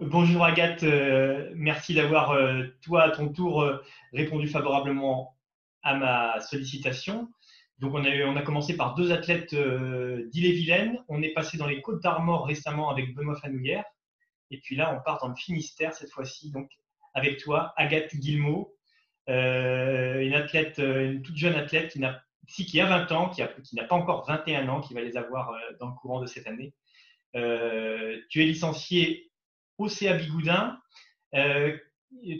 Bonjour Agathe, euh, merci d'avoir, euh, toi, à ton tour, euh, répondu favorablement à ma sollicitation. Donc, on a, on a commencé par deux athlètes d'Ille-et-Vilaine. On est passé dans les Côtes d'Armor récemment avec Benoît Fanouillère. Et puis là, on part dans le Finistère cette fois-ci, donc avec toi, Agathe Guillemot, une athlète, une toute jeune athlète qui, a, qui a 20 ans, qui n'a pas encore 21 ans, qui va les avoir dans le courant de cette année. tu es licenciée au CA Bigoudin. Euh,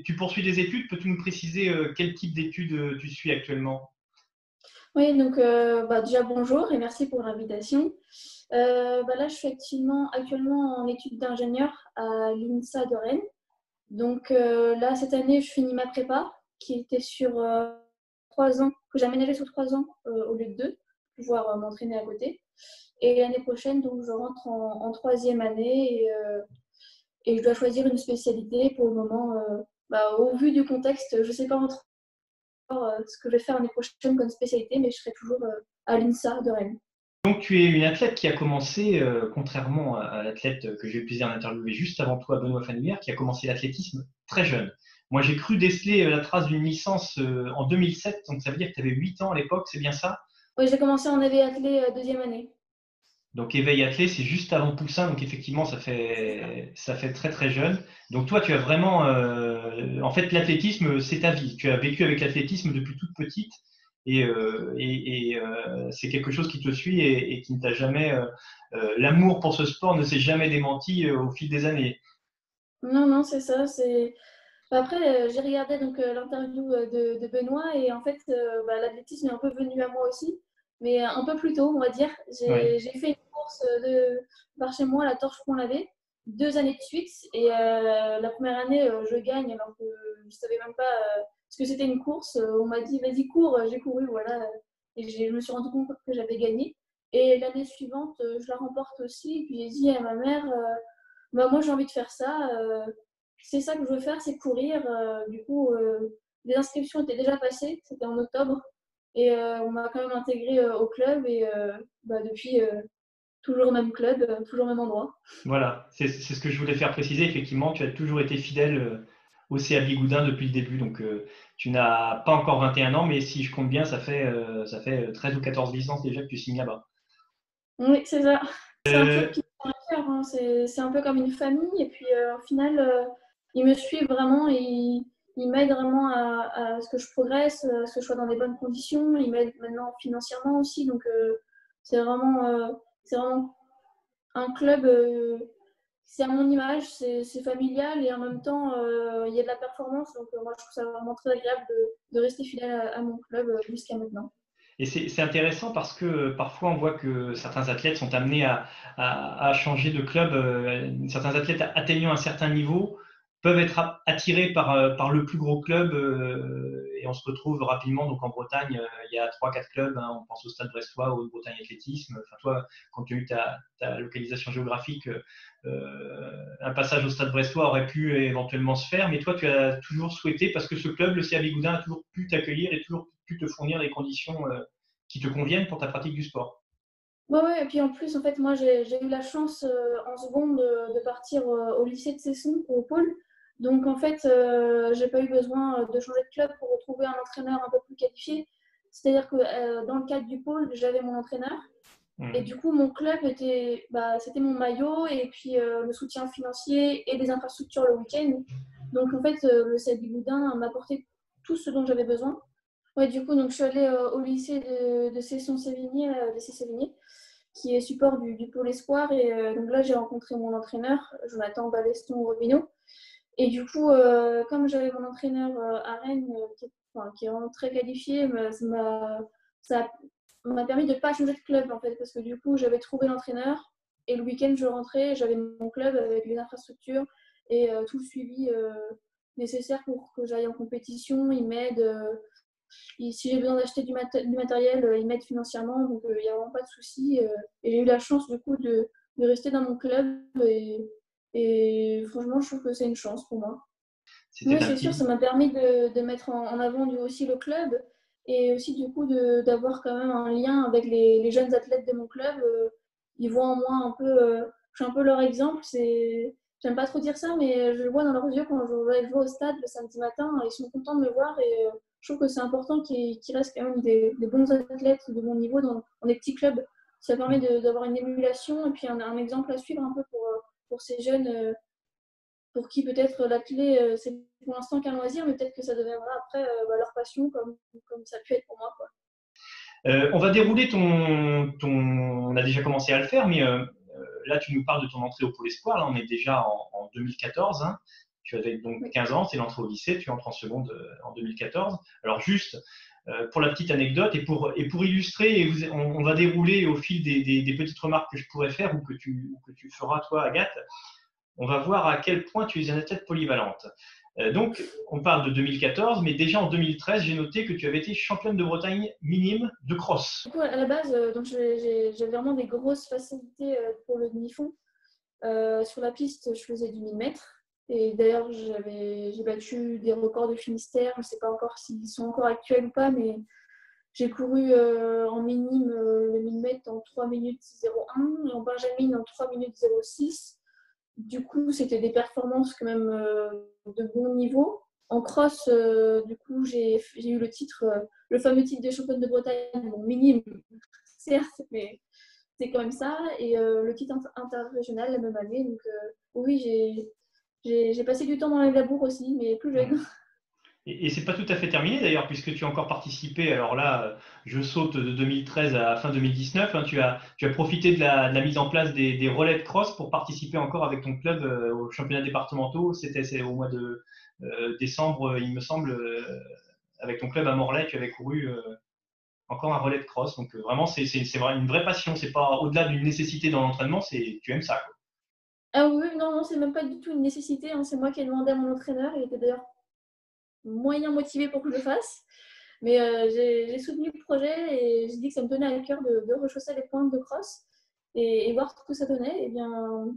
tu poursuis des études. Peux-tu nous préciser euh, quel type d'études euh, tu suis actuellement? Oui, donc bah, déjà bonjour et merci pour l'invitation. Bah, là, je suis actuellement, actuellement en études d'ingénieur à l'INSA de Rennes. Donc là, cette année, je finis ma prépa qui était sur trois ans, que j'ai aménagé sur trois ans au lieu de deux, pour pouvoir m'entraîner à côté. Et l'année prochaine, donc, je rentre en, en troisième année et et je dois choisir une spécialité. Pour le moment, euh, bah, au vu du contexte, je ne sais pas encore euh, ce que je vais faire l'année prochaine comme spécialité, mais je serai toujours euh, à l'INSA de Rennes. Donc, tu es une athlète qui a commencé, contrairement à, l'athlète que j'ai eu le plaisir d'interviewer juste avant toi, Benoît Fanouillère, qui a commencé l'athlétisme très jeune. Moi, j'ai cru déceler la trace d'une licence en 2007, donc ça veut dire que tu avais 8 ans à l'époque, c'est bien ça? Oui, j'ai commencé en AV athlé deuxième année. Donc éveil athlé, c'est juste avant Poussin, donc effectivement ça fait ça fait très très jeune. Donc toi tu as vraiment, euh, en fait l'athlétisme c'est ta vie. Tu as vécu avec l'athlétisme depuis toute petite et, euh, et, euh, c'est quelque chose qui te suit et, qui ne t'a jamais, l'amour pour ce sport ne s'est jamais démenti au fil des années. Non non c'est ça. C'est après j'ai regardé donc l'interview de, Benoît et en fait bah, l'athlétisme est un peu venu à moi aussi mais un peu plus tôt, on va dire. J'ai fait de, par chez moi, la Torche Pont Lavé, deux années de suite. Et euh, la première année, euh, je gagne alors que je ne savais même pas euh, ce que c'était une course. on m'a dit, vas-y, cours. J'ai couru, voilà. Et je me suis rendu compte que j'avais gagné. Et l'année suivante, je la remporte aussi. Puis j'ai dit à ma mère, bah, moi j'ai envie de faire ça. c'est ça que je veux faire, c'est courir. du coup, les inscriptions étaient déjà passées. C'était en octobre. Et on m'a quand même intégré au club et bah, depuis, toujours au même club, toujours au même endroit. Voilà, c'est ce que je voulais faire préciser. Effectivement, tu as toujours été fidèle au CA Bigoudin depuis le début. Donc, tu n'as pas encore 21 ans, mais si je compte bien, ça fait, ça fait 13 ou 14 licences déjà que tu signes là-bas. Oui, c'est ça. C'est un qui hein. C'est un peu comme une famille. Et puis, au final, ils me suivent vraiment. Et il m'aide vraiment à, ce que je progresse, à ce que je sois dans des bonnes conditions. Il m'aide maintenant financièrement aussi. Donc, euh, c'est vraiment, euh, c'est vraiment un club, euh, c'est à mon image, c'est familial et en même temps, il y a de la performance. Donc, moi, je trouve ça vraiment très agréable de, rester fidèle à, mon club jusqu'à maintenant. Et c'est intéressant parce que parfois on voit que certains athlètes sont amenés à, changer de club. certains athlètes atteignant un certain niveau peuvent être attirés par, euh, le plus gros club euh, et on se retrouve rapidement donc en Bretagne euh, il y a trois quatre clubs hein. on pense au Stade Brestois au Bretagne Athlétisme enfin toi quand tu as eu ta, localisation géographique un passage au Stade Brestois aurait pu éventuellement se faire mais toi tu as toujours souhaité parce que ce club le CA Bigoudin a toujours pu t'accueillir et toujours pu te fournir les conditions qui te conviennent pour ta pratique du sport Ouais, ouais, et puis en plus, en fait, moi, j'ai eu la chance en seconde de, partir au lycée de Cesson, au pôle. Donc en fait, euh, j'ai pas eu besoin euh, de changer de club pour retrouver un entraîneur un peu plus qualifié. C'est-à-dire que euh, dans le cadre du pôle, j'avais mon entraîneur. Et mhm. du coup, mon club était, bah, c'était mon maillot et puis le soutien financier et des infrastructures le week-end. Donc en fait, le CAB Boudin m'a apporté tout ce dont j'avais besoin. Ouais, du coup, donc, je suis allée au lycée de, de Cesson-Sévigné, qui est support du, du pôle espoir. Et donc là, j'ai rencontré mon entraîneur, Jonathan Baleston-Robino. Et du coup, euh, comme j'avais mon entraîneur euh, à Rennes, euh, qui, est vraiment très qualifié, ça m'a permis de ne pas changer de club en fait, parce que du coup, j'avais trouvé l'entraîneur et le week-end, je rentrais, j'avais mon club avec les infrastructures et tout le suivi nécessaire pour que j'aille en compétition. Il m'aide. si j'ai besoin d'acheter du, matériel, il m'aide financièrement, donc il n'y a vraiment pas de souci. et j'ai eu la chance du coup de, de rester dans mon club et franchement, je trouve que c'est une chance pour moi. Oui, c'est sûr, ça m'a permis de, de, mettre en, avant du, aussi le club et aussi du coup d'avoir quand même un lien avec les, les, jeunes athlètes de mon club. Euh, ils voient en moi un peu, euh, je suis un peu leur exemple. C'est j'aime pas trop dire ça, mais je le vois dans leurs yeux quand je vais jouer au stade le samedi matin. Ils sont contents de me voir et je trouve que c'est important qu'il reste quand même des, bons athlètes de bon niveau dans, des petits clubs. Ça permet d'avoir une émulation et puis un, un, exemple à suivre un peu pour, pour ces jeunes pour qui peut-être l'athlète, c'est pour l'instant qu'un loisir, mais peut-être que ça deviendra après bah, leur passion, comme, comme ça a pu être pour moi. Quoi. Euh, on va dérouler ton, ton, On a déjà commencé à le faire, mais euh, euh, là, tu nous parles de ton entrée au Pôle Espoir. Là, on est déjà en, 2014. Hein. Tu avais donc 15 ans, c'est l'entrée au lycée, tu entres en seconde en 2014. Alors, juste pour la petite anecdote et pour, et pour illustrer, et on, va dérouler au fil des, des, petites remarques que je pourrais faire ou que tu, que tu feras, toi, Agathe, on va voir à quel point tu es une athlète polyvalente. Euh, donc, on parle de 2014, mais déjà en 2013, j'ai noté que tu avais été championne de Bretagne minime de cross. à la base, euh, j'ai vraiment des grosses facilités euh, pour le demi-fond. sur la piste, je faisais du 1000 mètres. Et d'ailleurs, j'ai battu des records de Finistère. Je ne sais pas encore s'ils sont encore actuels ou pas, mais j'ai couru en minime le 1000 mètres en 3 minutes 01 et en benjamin en 3 minutes 06. Du coup, c'était des performances quand même euh, de bon niveau. En cross, euh, du coup, j'ai eu le titre, euh, le fameux titre de championne de Bretagne, bon, minime, certes, mais c'est quand même ça. Et le titre interrégional la même année. Donc, oui, j'ai passé du temps dans les labours aussi, mais plus jeune. Et, c'est pas tout à fait terminé d'ailleurs, puisque tu as encore participé. Alors là, je saute de 2013 à fin 2019. Hein, tu, as, profité de la, mise en place des, relais de cross pour participer encore avec ton club euh, au championnat départementaux. C'était au mois de euh, décembre, il me semble, euh, avec ton club à Morlaix, tu avais couru encore un relais de cross. Donc vraiment, c'est une vraie passion. C'est pas au-delà d'une nécessité dans l'entraînement, tu aimes ça. Ah oui, non, non, c'est même pas du tout une nécessité. Hein. C'est moi qui ai demandé à mon entraîneur. Il était d'ailleurs moyen motivé pour que je le fasse. Mais euh, j'ai soutenu le projet et j'ai dit que ça me tenait à cœur de, de rechausser les pointes de cross et, voir ce que ça donnait. Et eh bien,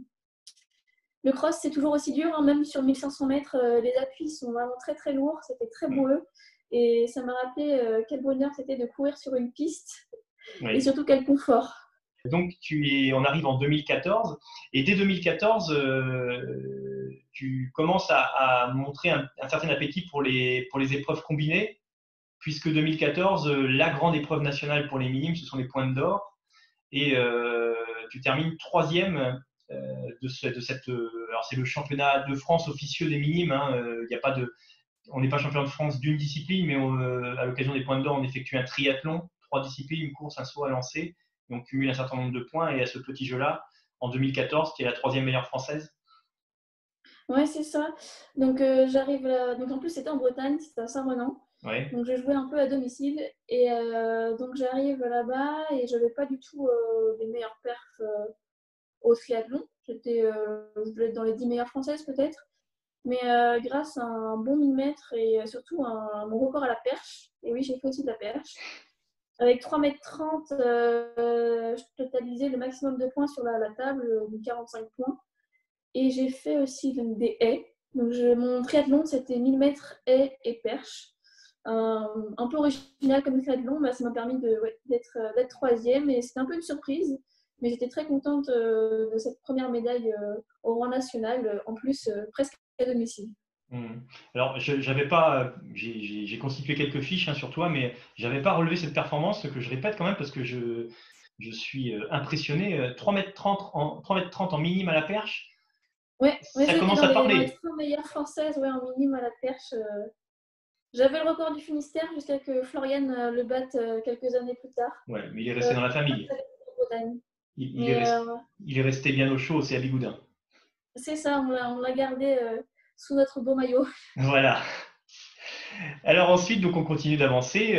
le cross, c'est toujours aussi dur, hein. même sur 1500 mètres, euh, les appuis sont vraiment très très lourds, c'était très boueux. Et ça m'a rappelé euh, quel bonheur c'était de courir sur une piste et surtout quel confort. Donc, tu es, on arrive en 2014 et dès 2014, tu commences à, montrer un, certain appétit pour les, pour les épreuves combinées, puisque 2014, euh, la grande épreuve nationale pour les minimes, ce sont les points d'or. Et euh, tu termines troisième euh, de, de, cette. alors, c'est le championnat de France officieux des minimes. Hein, il a pas de, on n'est pas champion de France d'une discipline, mais à l'occasion des points d'or, on effectue un triathlon, trois disciplines, une course, un saut à lancer, et on cumule un certain nombre de points. Et à ce petit jeu-là, en 2014, qui est la troisième meilleure française, Ouais, c'est ça. Donc, euh, j'arrive là. Donc, en plus, c'était en Bretagne, c'était à Saint-Renan. Donc, je jouais un peu à domicile. Et euh, donc, j'arrive là-bas et je n'avais pas du tout euh, les meilleurs perfs au triathlon. J'étais dans les 10 meilleures françaises, peut-être. Mais grâce à un bon millimètre et surtout un, mon record à la perche, et oui, j'ai fait aussi de la perche, avec 3 mètres 30, je totalisais le maximum de points sur la, table, 45 points. Et j'ai fait aussi des haies. Donc, mon triathlon, c'était 1000 mètres haies et perche. un peu original comme triathlon, bah, ça m'a permis euh, d'être troisième et c'était un peu une surprise. Mais j'étais très contente euh, de cette première médaille euh, au rang national, en plus presque à domicile. Mmh. Alors, j'avais pas, j'ai constitué quelques fiches hein, sur toi, mais j'avais pas relevé cette performance que je répète quand même parce que je, je suis impressionné. 3 mètres 30 en 3 mètres 30 en minime à la perche, Ouais, ça commence à parler. Les, trois meilleures françaises ouais, en minime à la perche. Euh. J'avais le record du Finistère jusqu'à que Floriane euh, le batte euh, quelques années plus tard. Ouais, mais il est resté dans la famille. Il, est resté, bien au chaud, c'est à Bigoudin. C'est ça, on l'a gardé sous notre beau maillot. Voilà. Alors ensuite, donc on continue d'avancer.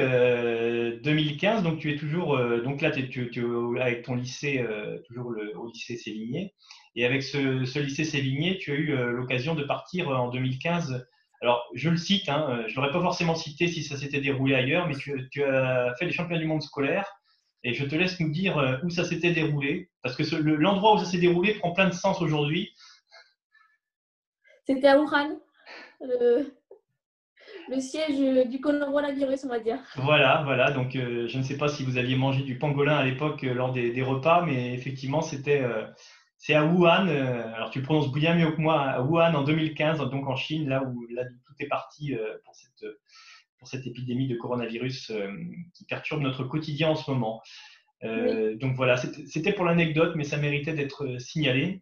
2015, donc tu es toujours, donc là tu, tu, es avec ton lycée, toujours le, au lycée Sévigné. Et avec ce, lycée Sévigné, tu as eu euh, l'occasion de partir euh, en 2015. Alors, je le cite, hein, euh, je ne l'aurais pas forcément cité si ça s'était déroulé ailleurs, mais tu, as fait les championnats du monde scolaire. Et je te laisse nous dire où ça s'était déroulé, parce que l'endroit où ça s'est déroulé prend plein de sens aujourd'hui. C'était à Wuhan, le, siège du coronavirus, on va dire. Voilà, voilà. Donc, je ne sais pas si vous aviez mangé du pangolin à l'époque lors des, repas, mais effectivement, c'était c'est à Wuhan, alors tu le prononces bien mieux que moi, à Wuhan en 2015, donc en Chine, là où là, tout est parti pour cette, pour cette épidémie de coronavirus qui perturbe notre quotidien en ce moment. Donc voilà, c'était pour l'anecdote, mais ça méritait d'être signalé.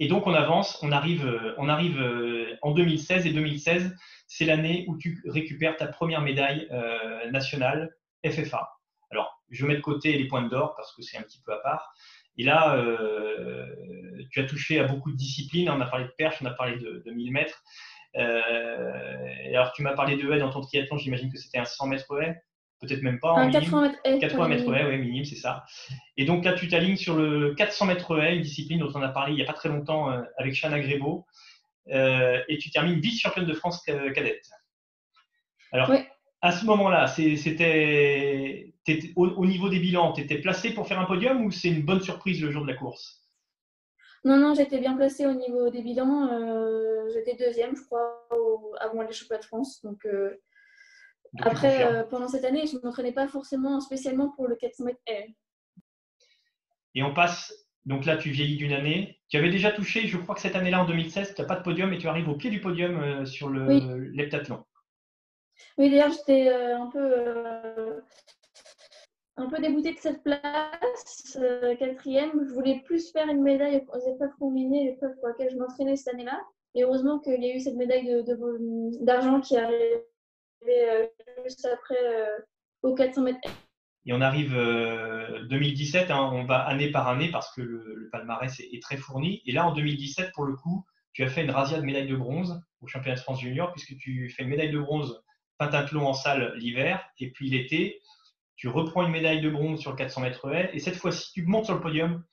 Et donc on avance, on arrive, on arrive en 2016 et 2016, c'est l'année où tu récupères ta première médaille euh, nationale FFA. Alors, je mets de côté les points d'or parce que c'est un petit peu à part. Et là, euh, tu as touché à beaucoup de disciplines. On a parlé de perche, on a parlé de, 1000 mètres. Euh, alors, tu m'as parlé de haie dans ton triathlon. J'imagine que c'était un 100 mètres haie. Peut-être même pas. Un 80 mètres haie. 80 mètres haie, oui, minime, c'est ça. Et donc là, tu t'alignes sur le 400 mètres haie, une discipline dont on a parlé il n'y a pas très longtemps avec Shana Grébeau. Euh, et tu termines vice-championne de France cadette. Alors, à ce moment-là, c'était au, niveau des bilans, tu étais placé pour faire un podium ou c'est une bonne surprise le jour de la course? Non, non, j'étais bien placée au niveau des bilans. Euh, j'étais deuxième, je crois, avant les championnats de France. Donc, euh, après, pendant cette année, je ne m'entraînais pas forcément spécialement pour le 400 mètres Et on passe donc là, tu vieillis d'une année. Tu avais déjà touché, je crois que cette année-là, en 2016, tu n'as pas de podium et tu arrives au pied du podium euh, sur le l'heptathlon. Oui, d'ailleurs, j'étais euh, un peu, euh, un peu dégoûtée de cette place, quatrième. Je voulais plus faire une médaille aux épreuves combinées, l'épreuve pour laquelle je m'entraînais cette année-là. Et heureusement qu'il y a eu cette médaille d'argent qui est arrivée 400 mètres et on arrive 2017, euh, hein, on va année par année parce que le, palmarès est, très fourni. Et là, en 2017, pour le coup, tu as fait une razzia de médaille de bronze au championnat de France junior, puisque tu fais une médaille de bronze pentathlon en salle l'hiver, et puis l'été, tu reprends une médaille de bronze sur le 400 mètres haies, et cette fois-ci, tu montes sur le podium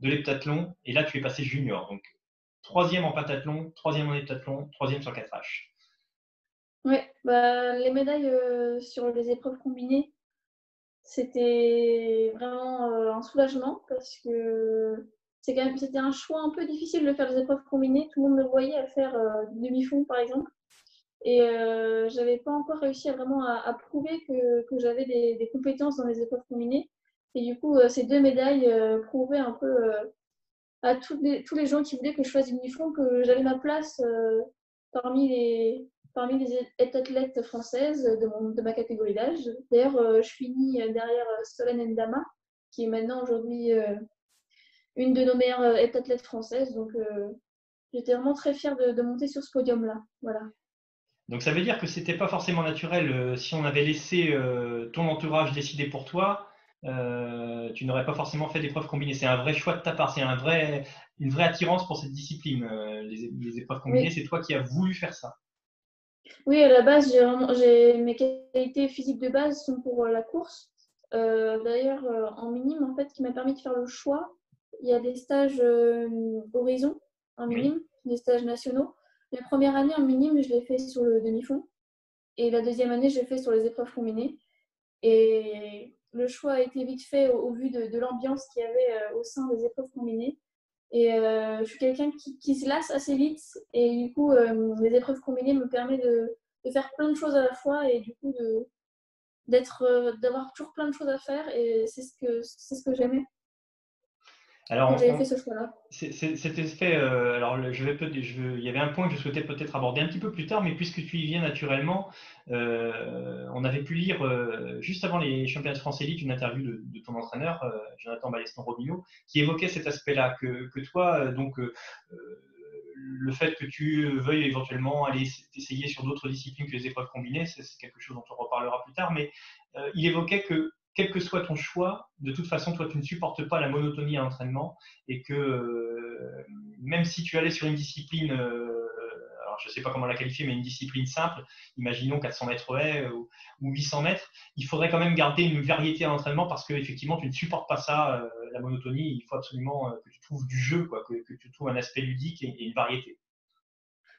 de l'heptathlon, et là, tu es passé junior. Donc, troisième en pentathlon, troisième en heptathlon, troisième sur 4H. Oui, bah, les médailles euh, sur les épreuves combinées, c'était vraiment euh, un soulagement parce que c'était un choix un peu difficile de faire des épreuves combinées. Tout le monde me voyait à faire euh, demi-fond, par exemple. Et je n'avais pas encore réussi à vraiment à, prouver que, que j'avais des, compétences dans les épreuves combinées. Et du coup, ces deux médailles prouvaient un peu à tous les, tous les gens qui voulaient que je fasse demi-fond que j'avais ma place parmi les, parmi les athlètes françaises de, ma catégorie d'âge. D'ailleurs, euh, je finis derrière euh, Solène Ndama, qui est maintenant aujourd'hui euh, une de nos meilleures athlètes françaises. Donc, j'étais vraiment très fière de, monter sur ce podium-là. Voilà. Donc, ça veut dire que c'était pas forcément naturel. si on avait laissé ton entourage décider pour toi, tu n'aurais pas forcément fait d'épreuves combinées. C'est un vrai choix de ta part. C'est un vrai, une vraie attirance pour cette discipline. les, épreuves combinées, c'est toi qui as voulu faire ça. Oui, à la base, j'ai vraiment, j'ai, mes qualités physiques de base sont pour euh, la course. Euh, d'ailleurs, euh, en minime, en fait, qui m'a permis de faire le choix, il y a des stages horizon en minime, des stages nationaux. La première année en minime, je l'ai fait sur le demi-fond. Et la deuxième année, je l'ai fait sur les épreuves combinées. Et le choix a été vite fait au, vu de, de l'ambiance qu'il y avait au sein des épreuves combinées. Et euh, je suis quelqu'un qui, se lasse assez vite. Et du coup, euh, les épreuves combinées me permettent de, faire plein de choses à la fois et du coup euh, d'avoir toujours plein de choses à faire. Et c'est ce que, c'est ce que j'aimais. Alors, fait ce choix-là. C'était fait. Euh, alors, je vais peut je, il y avait un point que je souhaitais peut-être aborder un petit peu plus tard, mais puisque tu y viens naturellement, euh, on avait pu lire euh, juste avant les championnats de France Élite une interview de, ton entraîneur, Jonathan Baleston-Robinot, qui évoquait cet aspect-là, que, que, toi, donc, le fait que tu veuilles éventuellement aller essayer sur d'autres disciplines que les épreuves combinées, c'est quelque chose dont on reparlera plus tard, mais il évoquait que quel que soit ton choix, de toute façon, toi, tu ne supportes pas la monotonie à l'entraînement et que euh, même si tu allais sur une discipline, euh, alors je ne sais pas comment la qualifier, mais une discipline simple, imaginons 400 mètres haies ou, 800 mètres, il faudrait quand même garder une variété à l'entraînement parce qu'effectivement, tu ne supportes pas ça, euh, la monotonie. Il faut absolument que tu trouves du jeu, quoi, que, tu trouves un aspect ludique et, une variété.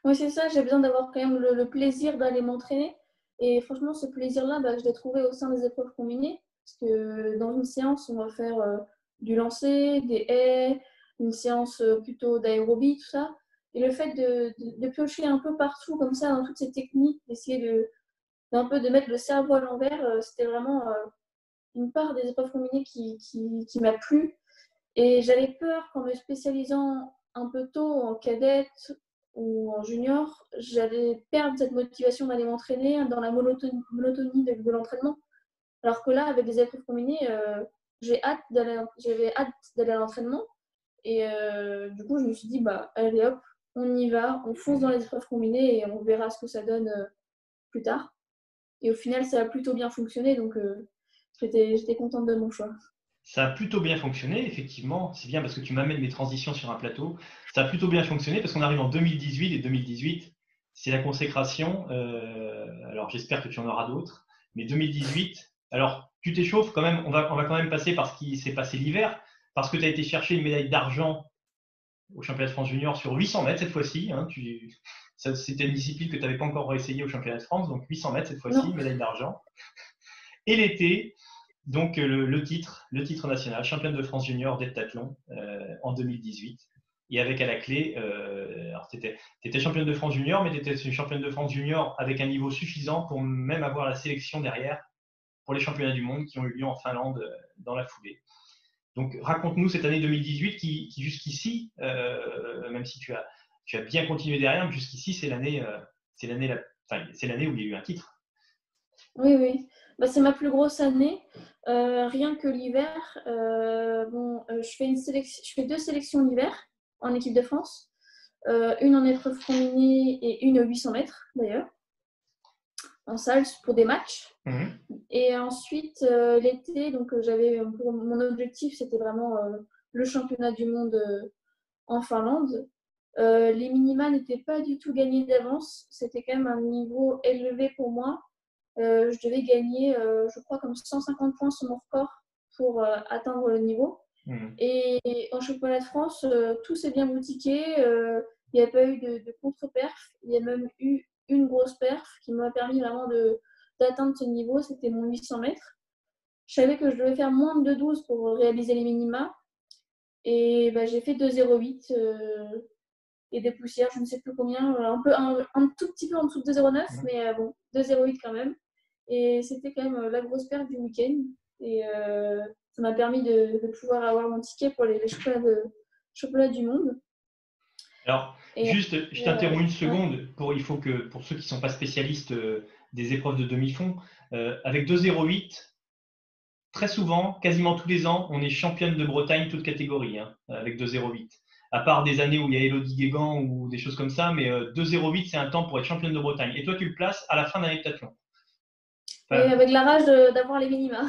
Oui, c'est ça, j'ai besoin d'avoir quand même le, plaisir d'aller m'entraîner. Et franchement, ce plaisir-là, bah, je l'ai trouvé au sein des épreuves combinées. Parce que dans une séance, on va faire euh, du lancer, des haies, une séance euh, plutôt d'aérobie, tout ça. Et le fait de, piocher un peu partout comme ça dans toutes ces techniques, d'essayer de, d'un peu de mettre le cerveau à l'envers, euh, c'était vraiment une part des épreuves combinées qui, qui m'a plu. Et j'avais peur qu'en me spécialisant un peu tôt en cadette ou en junior, j'allais perdre cette motivation d'aller m'entraîner dans la monotonie, de, l'entraînement. Alors que là, avec des épreuves combinées, euh, j'ai hâte d'aller, j'avais hâte d'aller à l'entraînement. Et euh, du coup, je me suis dit, bah, allez hop, on y va, on fonce dans les épreuves combinées et on verra ce que ça donne euh, plus tard. Et au final, ça a plutôt bien fonctionné, donc j'étais, j'étais contente de mon choix. Ça a plutôt bien fonctionné, effectivement. C'est bien parce que tu m'amènes mes transitions sur un plateau. Ça a plutôt bien fonctionné parce qu'on arrive en 2018 et 2018, c'est la consécration. Alors j'espère que tu en auras d'autres. Mais 2018, alors tu t'échauffes quand même. On va, on va quand même passer par ce qui s'est passé l'hiver parce que tu as été chercher une médaille d'argent au championnat de France junior sur 800 mètres cette fois-ci. Hein. c'était une discipline que tu n'avais pas encore essayé au championnat de France, donc 800 mètres cette fois-ci, médaille d'argent. Et l'été, donc euh, le, titre, le titre national, championne de France junior d'heptathlon euh, en 2018. Et avec à la clé, euh, alors tu étais, championne de France junior, mais tu étais une championne de France junior avec un niveau suffisant pour même avoir la sélection derrière pour les championnats du monde qui ont eu lieu en Finlande dans la foulée. Donc raconte-nous cette année 2018 qui, jusqu'ici, même si tu as, tu as bien continué derrière, jusqu'ici c'est l'année, c'est l'année, où il y a eu un titre. Oui, oui. Bah, c'est ma plus grosse année. Euh, rien que l'hiver, euh, bon, euh, je, fais je fais deux sélections l'hiver en équipe de France. une en épreuve combinée et une 800 mètres d'ailleurs, en salle pour des matchs. Mhm. Et ensuite, l'été, donc j'avais mon objectif, c'était vraiment le championnat du monde en Finlande. les minima n'étaient pas du tout gagnés d'avance. C'était quand même un niveau élevé pour moi. Euh, je devais gagner, euh, je crois, comme 150 points sur mon record pour euh, atteindre le niveau. Mhm. Et en championnat de France, tout s'est bien boutiqué. Il n'y a pas eu de, contre-perf. Il y a même eu une grosse perf qui m'a permis vraiment d'atteindre ce niveau. C'était mon 800 mètres. Je savais que je devais faire moins de 2,12 pour réaliser les minima. Et bah, j'ai fait 2,08 et des poussières, je ne sais plus combien, un, peu, un, tout petit peu en dessous de 2,09, mhm. mais bon, 2,08 quand même. Et c'était quand même euh, la grosse perte du week-end. Et euh, ça m'a permis de, pouvoir avoir mon ticket pour les, chocolats, du monde. Alors, juste, je t'interromps une seconde. Pour, il faut que, pour ceux qui ne sont pas spécialistes euh, des épreuves de demi-fond, avec 2,08, très souvent, quasiment tous les ans, on est championne de Bretagne, toute catégorie, hein, avec 2,08. À part des années où il y a Elodie Guégan ou des choses comme ça, mais 2,08, c'est un temps pour être championne de Bretagne. Et toi, tu le places à la fin d'un heptathlon et avec la rage d'avoir les minima.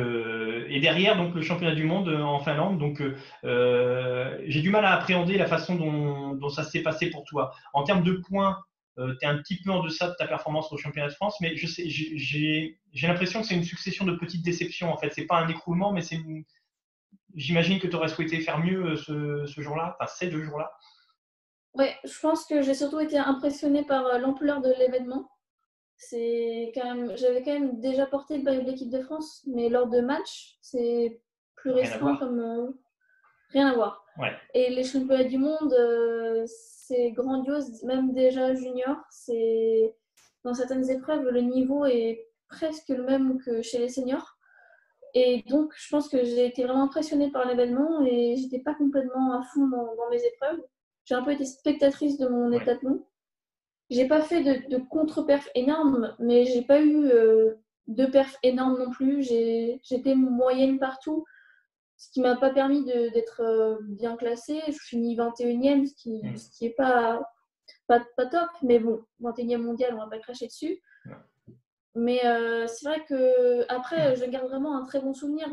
Euh, et derrière, donc le championnat du monde euh, en Finlande. Donc, euh, j'ai du mal à appréhender la façon dont, ça s'est passé pour toi. En termes de points, tu es un petit peu en deçà de ta performance au championnat de France, mais j'ai l'impression que c'est une succession de petites déceptions. En fait, c'est pas un écroulement, mais c'est J'imagine que tu aurais souhaité faire mieux ce, ce jour-là, enfin ces deux jours-là. Oui, je pense que j'ai surtout été impressionnée par l'ampleur de l'événement c'est quand même, j'avais quand même déjà porté le maillot de l'équipe de France, mais lors de matchs, c'est plus récent comme euh, rien à voir. Et les championnats du monde, euh, c'est grandiose, même déjà junior. C'est dans certaines épreuves, le niveau est presque le même que chez les seniors. Et donc, je pense que j'ai été vraiment impressionnée par l'événement et j'étais pas complètement à fond dans, mes épreuves. J'ai un peu été spectatrice de mon état de monde. J'ai pas fait de, contre-perf énorme, mais j'ai pas eu euh, de perf énorme non plus. J'étais moyenne partout, ce qui m'a pas permis d'être euh, bien classée. Je finis 21e, ce qui, mmh. ce qui est pas, pas, pas, top, mais bon, 21e mondial, on va pas cracher dessus. Mais euh, c'est vrai que après, je garde vraiment un très bon souvenir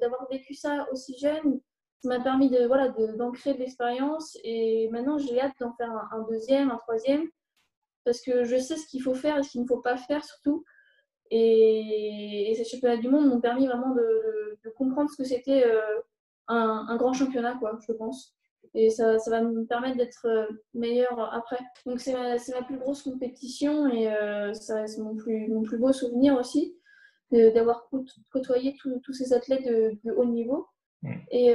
d'avoir vécu ça aussi jeune. Ça m'a permis de voilà d'ancrer de, l'expérience et maintenant j'ai hâte d'en faire un, deuxième, un troisième parce que je sais ce qu'il faut faire et ce qu'il ne faut pas faire surtout. Et, ces championnats du monde m'ont permis vraiment de, comprendre ce que c'était euh, un, grand championnat, quoi, je pense. Et ça, ça va me permettre d'être euh, meilleur après. Donc c'est ma, ma, plus grosse compétition et euh, c'est mon plus, mon plus beau souvenir aussi d'avoir côtoyé tous ces athlètes de, haut niveau. Et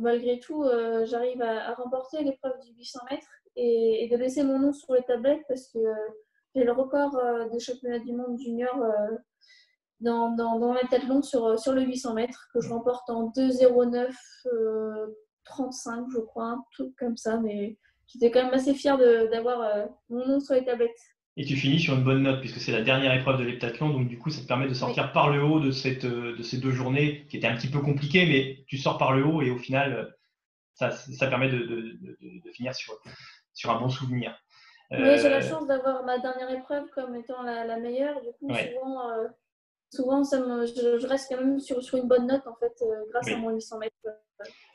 malgré tout, j'arrive à, à, remporter l'épreuve du 800 mètres et, de laisser mon nom sur les tablettes parce que j'ai le record euh, des championnats du monde junior euh, dans, dans, dans long sur, sur le 800 mètres, que je remporte en 2,09 35, je crois, un truc comme ça. Mais j'étais quand même assez fière d'avoir mon nom sur les tablettes. Et tu finis sur une bonne note puisque c'est la dernière épreuve de l'heptathlon. Donc, du coup, ça te permet de sortir par le haut de, cette, de ces deux journées qui étaient un petit peu compliquées, mais tu sors par le haut et au final, ça, ça permet de, de, de, finir sur, sur un bon souvenir. Oui, j'ai la euh, chance d'avoir ma dernière épreuve comme étant la, meilleure. Du coup, souvent, euh, souvent ça me, je, reste quand même sur, sur une bonne note en fait, euh, grâce à mon 800 mètres.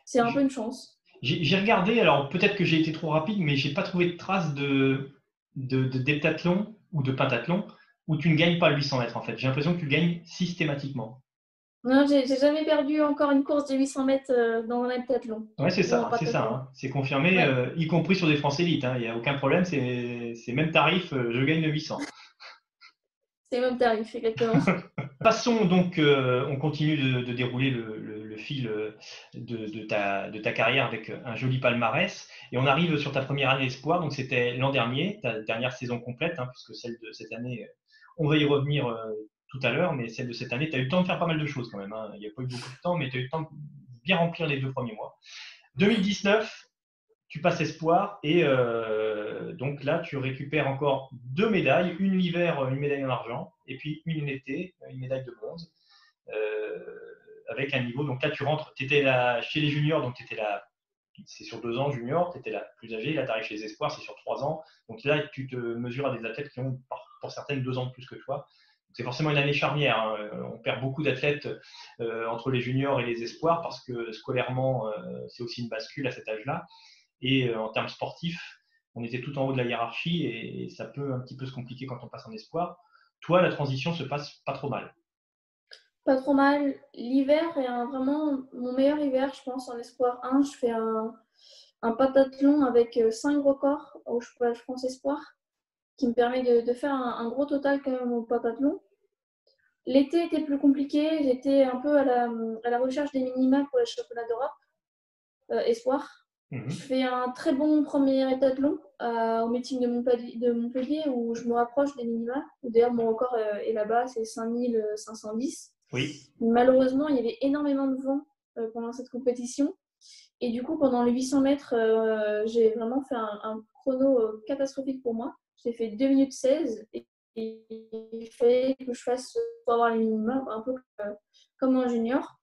C'est un peu une chance. J'ai regardé, alors peut-être que j'ai été trop rapide, mais j'ai pas trouvé de traces de, de, de ou de pentathlon où tu ne gagnes pas le 800 mètres en fait. J'ai l'impression que tu gagnes systématiquement. Non, j'ai jamais perdu encore une course de 800 mètres euh, dans un long. Oui, c'est ça, c'est ça. Hein. C'est confirmé, euh, y compris sur des France élites. Hein. Il n'y a aucun problème, c'est même tarif, euh, je gagne le 800. C'est même tarif, exactement. Passons donc, on continue de, dérouler le, fil de, ta, de ta carrière avec un joli palmarès. Et on arrive sur ta première année espoir, donc c'était l'an dernier, ta dernière saison complète, hein, puisque celle de cette année, on va y revenir tout à l'heure, mais celle de cette année, tu as eu le temps de faire pas mal de choses quand même. Hein. Il n'y a pas eu beaucoup de temps, mais tu as eu le temps de bien remplir les deux premiers mois. 2019, tu passes espoir et euh, donc là, tu récupères encore deux médailles, une l'hiver, une médaille en argent, et puis une été, une médaille de bronze, euh, avec un niveau. Donc là, tu rentres, tu étais là chez les juniors, donc tu étais là, c'est sur deux ans junior, tu étais là plus âgé, là tu arrives chez les espoirs, c'est sur trois ans. Donc là, tu te mesures à des athlètes qui ont pour certaines deux ans de plus que toi c'est forcément une année charnière. Hein. Euh, on perd beaucoup d'athlètes euh, entre les juniors et les espoirs parce que scolairement, euh, c'est aussi une bascule à cet âge-là. Et en termes sportifs, on était tout en haut de la hiérarchie et, ça peut un petit peu se compliquer quand on passe en espoir. Toi, la transition se passe pas trop mal. Pas trop mal. L'hiver est vraiment mon meilleur hiver, je pense, en espoir 1. Je fais un, un patathlon avec 5 records au je, pense espoir qui me permet de, faire un, gros total quand même au patathlon. L'été était plus compliqué, j'étais un peu à la, à la, recherche des minima pour les championnats d'Europe, euh, espoir. Mhm. Je fais un très bon premier étathlon euh, au meeting de Montpellier, de Montpellier, où je me rapproche des minima. D'ailleurs, mon record euh, est là-bas, c'est 5510. Oui. Malheureusement, il y avait énormément de vent pendant cette compétition. Et du coup, pendant les 800 mètres, j'ai vraiment fait un, un chrono catastrophique pour moi. J'ai fait 2 minutes 16 et, il fallait que je fasse pour avoir les minimums, un peu comme un junior.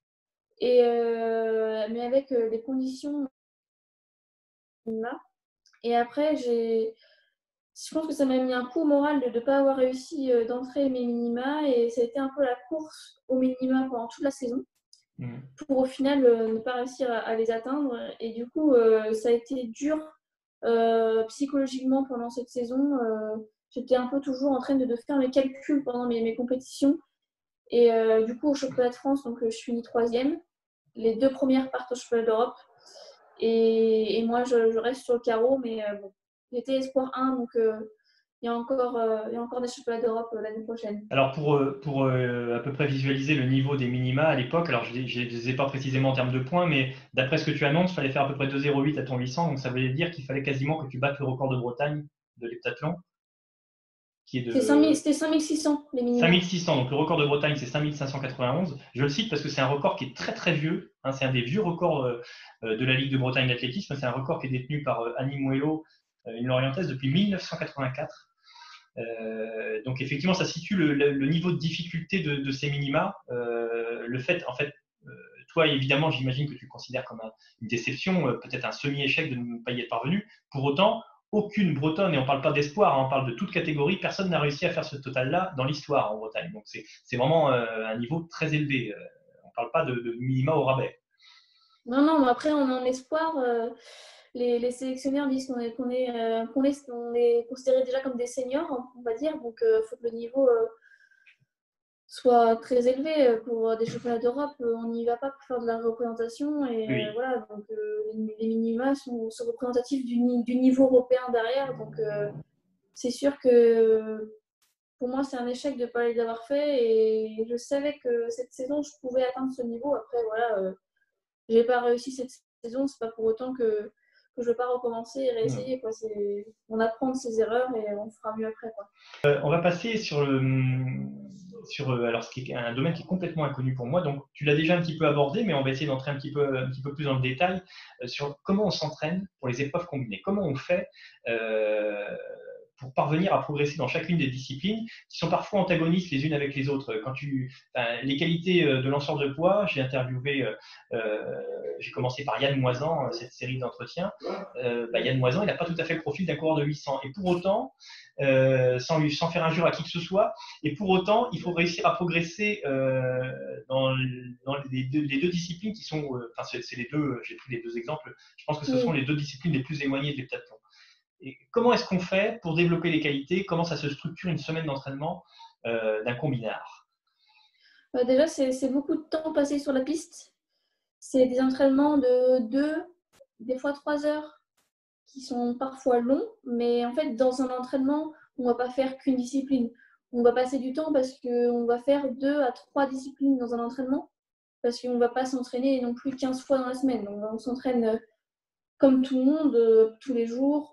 Et, euh, mais avec euh, les conditions Et après, j'ai, je pense que ça m'a mis un coup moral de ne pas avoir réussi euh, d'entrer mes minima. Et ça a été un peu la course aux minima pendant toute la saison. Mmh. Pour au final ne pas réussir à, les atteindre. Et du coup, ça a été dur euh, psychologiquement pendant cette saison, euh, j'étais un peu toujours en train de, faire mes calculs pendant mes, compétitions. Et euh, du coup, au championnat de France, donc, je finis troisième. Les deux premières partent au championnat d'Europe. Et, moi, je, reste sur le carreau, mais bon, j'étais espoir 1, donc il y a encore, euh, il y a encore des championnats d'Europe euh, l'année prochaine. Alors pour, euh, pour à peu près visualiser le niveau des minima à l'époque, alors je ne les ai pas précisément en termes de points, mais d'après ce que tu annonces, il fallait faire à peu près 2,08 à ton 800, donc ça voulait dire qu'il fallait quasiment que tu battes le record de Bretagne de l'heptathlon. C'était 5600 les minima. 5600, donc le record de Bretagne c'est 5591. Je le cite parce que c'est un record qui est très très vieux, hein, c'est un des vieux records de la Ligue de Bretagne d'athlétisme, c'est un record qui est détenu par Annie Muello, une Lorientaise depuis 1984. Euh, donc effectivement, ça situe le, niveau de difficulté de, ces minima. Euh, le fait, en fait, euh, toi évidemment, j'imagine que tu le considères comme une déception, peut-être un semi-échec de ne pas y être parvenu. Pour autant, aucune Bretonne, et on ne parle pas d'espoir, hein, on parle de toute catégorie, personne n'a réussi à faire ce total-là dans l'histoire en Bretagne. Donc c'est vraiment un niveau très élevé. on ne parle pas de, minima au rabais. Non, non, mais après, on un espoir les, sélectionneurs disent qu'on est, euh, est, considéré déjà comme des seniors, on va dire. Donc, il euh, faut que le niveau euh, soit très élevé pour des championnats d'Europe. On n'y va pas pour faire de la représentation. Et voilà, donc les, minima sont, représentatifs du, niveau européen derrière. Donc, c'est sûr que pour moi, c'est un échec de ne pas les avoir fait. Et je savais que cette saison, je pouvais atteindre ce niveau. Après, voilà, j'ai pas réussi cette saison. C'est pas pour autant que que je ne veux pas recommencer et réessayer. Quoi. On apprend de ses erreurs et on fera mieux après. Quoi. Euh, on va passer sur, le, sur euh, alors, ce un domaine qui est complètement inconnu pour moi. Donc, tu l'as déjà un petit peu abordé, mais on va essayer d'entrer un, petit peu, un petit peu plus dans le détail euh, sur comment on s'entraîne pour les épreuves combinées. Comment on fait pour parvenir à progresser dans chacune des disciplines qui sont parfois antagonistes les unes avec les autres. Quand tu, les qualités euh, de lanceur de poids, j'ai interviewé, euh, euh, j'ai commencé par Yann Moisan, cette série d'entretiens. Bah, Yann Moisan, il n'a pas tout à fait le profil d'un coureur de 800. Et pour autant, sans, lui, sans faire injure à qui que ce soit, et pour autant, il faut réussir à progresser dans, les, deux, disciplines qui sont, enfin, c'est les deux, j'ai pris les deux exemples, je pense que ce sont les deux disciplines les plus éloignées des l'heptathlon comment est-ce qu'on fait pour développer les qualités? Comment ça se structure une semaine d'entraînement euh, d'un combinard bah, Déjà, c'est beaucoup de temps passé sur la piste. C'est des entraînements de 2, des fois 3 heures, qui sont parfois longs, mais en fait, dans un entraînement, on ne va pas faire qu'une discipline. On va passer du temps parce qu'on va faire 2 à 3 disciplines dans un entraînement, parce qu'on ne va pas s'entraîner non plus 15 fois dans la semaine. on s'entraîne euh, comme tout le monde, euh, tous les jours,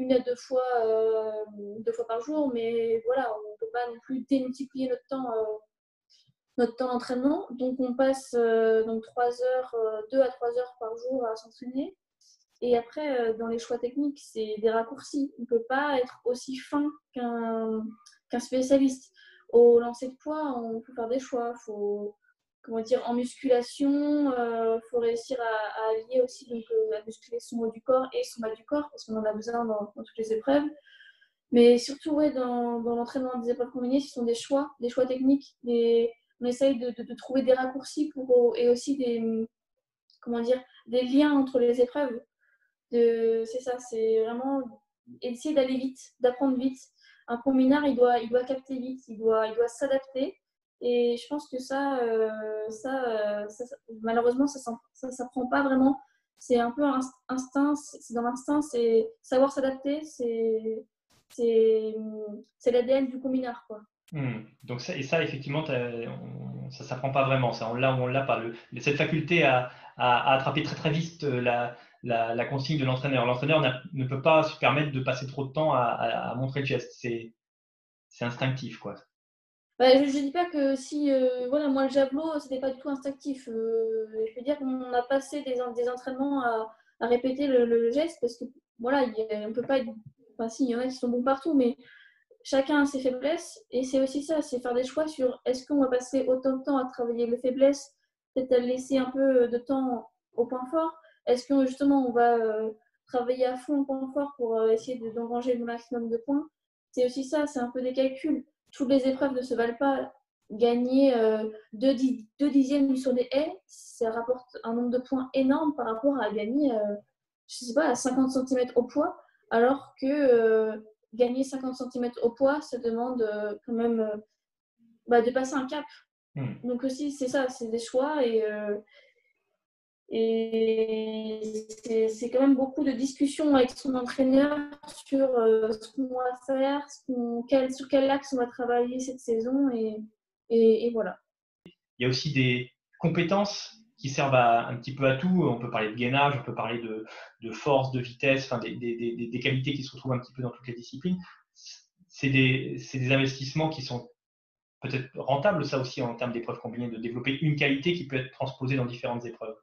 une à deux fois, euh, deux fois par jour, mais voilà, on ne peut pas non plus démultiplier notre temps, euh, notre temps d'entraînement. Donc on passe euh, donc trois heures, deux à trois heures par jour à s'entraîner. Et après, dans les choix techniques, c'est des raccourcis. On ne peut pas être aussi fin qu'un qu'un spécialiste. Au lancer de poids, on peut faire des choix. Faut comment dire, en musculation, il euh, faut réussir à, allier aussi donc, euh, à musculer son haut du corps et son bas du corps, parce qu'on en a besoin dans, toutes les épreuves. Mais surtout, dans, l'entraînement des épreuves combinées, ce sont des choix, des choix techniques. On essaye de, de, trouver des raccourcis pour, et aussi des, comment dire, des liens entre les épreuves. C'est ça, c'est vraiment essayer d'aller vite, d'apprendre vite. Un combinard, il doit, il doit capter vite, il doit, il doit s'adapter et je pense que ça, euh, euh, ça, malheureusement, ça ne s'apprend pas vraiment. C'est un peu instinct, c'est dans l'instinct, c'est savoir s'adapter, c'est l'ADN du combinard. Quoi. Hmm. Donc et ça, effectivement, ça ne s'apprend pas vraiment. Ça, on l'a on l'a pas. Cette faculté à, attraper très très vite euh, la consigne de l'entraîneur. L'entraîneur ne peut pas se permettre de passer trop de temps à, à montrer le geste. C'est instinctif. quoi. Bah, je ne dis pas que si, euh, voilà, moi le javelot, c'était pas du tout instinctif. Euh, je veux dire qu'on a passé des, entraînements à, répéter le, geste parce que, voilà, on peut pas être. Enfin, si, il y en a qui sont bons partout, mais chacun a ses faiblesses et c'est aussi ça, c'est faire des choix sur est-ce qu'on va passer autant de temps à travailler les faiblesses, peut-être à laisser un peu de temps au point fort. Est-ce que justement on va euh, travailler à fond au point fort pour essayer d'engranger le maximum de points? C'est aussi ça, c'est un peu des calculs toutes les épreuves ne se valent pas. Gagner euh, deux, dixièmes sur des haies, ça rapporte un nombre de points énorme par rapport à gagner, euh, je sais pas, à 50 cm au poids, alors que euh, gagner 50 cm au poids, ça demande quand même bah, de passer un cap. Hmm. Donc aussi, c'est ça, c'est des choix et et c'est quand même beaucoup de discussions avec son entraîneur sur euh, ce qu'on va faire, quel, sur quel axe on va travailler cette saison. Et, voilà. Il y a aussi des compétences qui servent un petit peu à tout. On peut parler de gainage, on peut parler de, force, de vitesse, enfin des, qualités qui se retrouvent un petit peu dans toutes les disciplines. C'est des investissements qui sont peut-être rentables, ça aussi, en termes d'épreuves combinées, de développer une qualité qui peut être transposée dans différentes épreuves.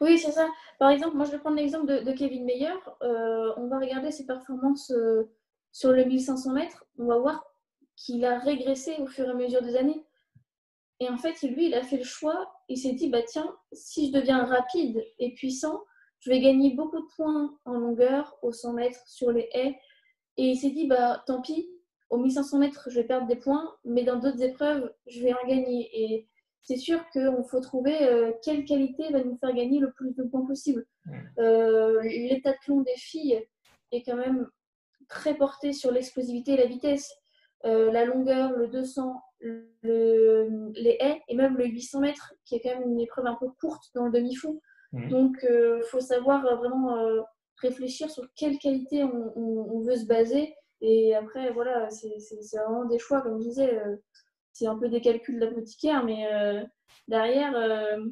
Oui, c'est ça. Par exemple, moi je vais prendre l'exemple de, Kevin Meyer. Euh, on va regarder ses performances euh, sur le 1500 mètres. On va voir qu'il a régressé au fur et à mesure des années. Et en fait, lui, il a fait le choix. Il s'est dit, bah tiens, si je deviens rapide et puissant, je vais gagner beaucoup de points en longueur, au 100 mètres, sur les haies. Et il s'est dit, bah tant pis, au 1500 mètres, je vais perdre des points, mais dans d'autres épreuves, je vais en gagner. Et c'est sûr qu'il faut trouver euh, quelle qualité va nous faire gagner le plus de points possible. Euh, l'état de plomb des filles est quand même très porté sur l'explosivité et la vitesse. Euh, la longueur, le 200, les haies et même le 800 mètres, qui est quand même une épreuve un peu courte dans le demi-fond. Donc, il faut savoir vraiment réfléchir sur quelle qualité on, veut se baser. Et après, voilà, c'est vraiment des choix, comme je disais c'est un peu des calculs d'apothicaire, mais euh, derrière, euh,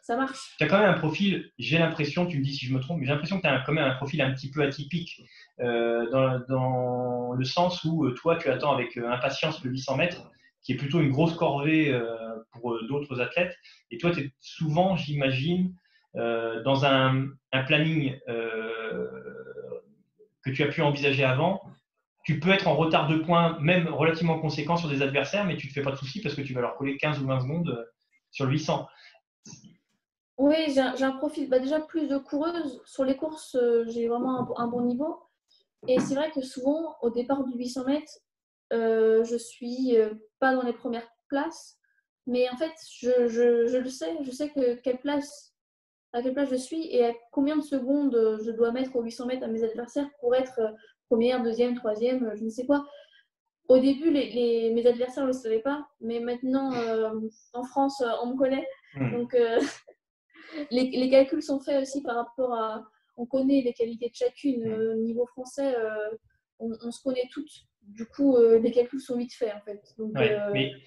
ça marche. Tu as quand même un profil, j'ai l'impression, tu me dis si je me trompe, mais j'ai l'impression que tu as quand même un profil un petit peu atypique euh, dans, le sens où toi, tu attends avec impatience le 800 mètres, qui est plutôt une grosse corvée pour d'autres athlètes. Et toi, tu es souvent, j'imagine, dans un planning que tu as pu envisager avant. Tu peux être en retard de points, même relativement conséquent sur des adversaires, mais tu ne te fais pas de soucis parce que tu vas leur coller 15 ou 20 secondes sur le 800. Oui, j'ai un, profil bah, déjà plus de coureuse. Sur les courses, euh, j'ai vraiment un, bon niveau. Et c'est vrai que souvent, au départ du 800 mètres, euh, je suis euh, pas dans les premières places. Mais en fait, je, le sais. Je sais que quelle place, à quelle place je suis et à combien de secondes je dois mettre au 800 mètres à mes adversaires pour être première, deuxième, troisième, je ne sais quoi. Au début, les, mes adversaires ne le savaient pas. Mais maintenant, en France, on me connaît. Hmm. Donc, les, calculs sont faits aussi par rapport à. On connaît les qualités de chacune. Au euh, niveau français, euh, on, se connaît toutes. Du coup, euh, les calculs sont vite faits en fait. Donc,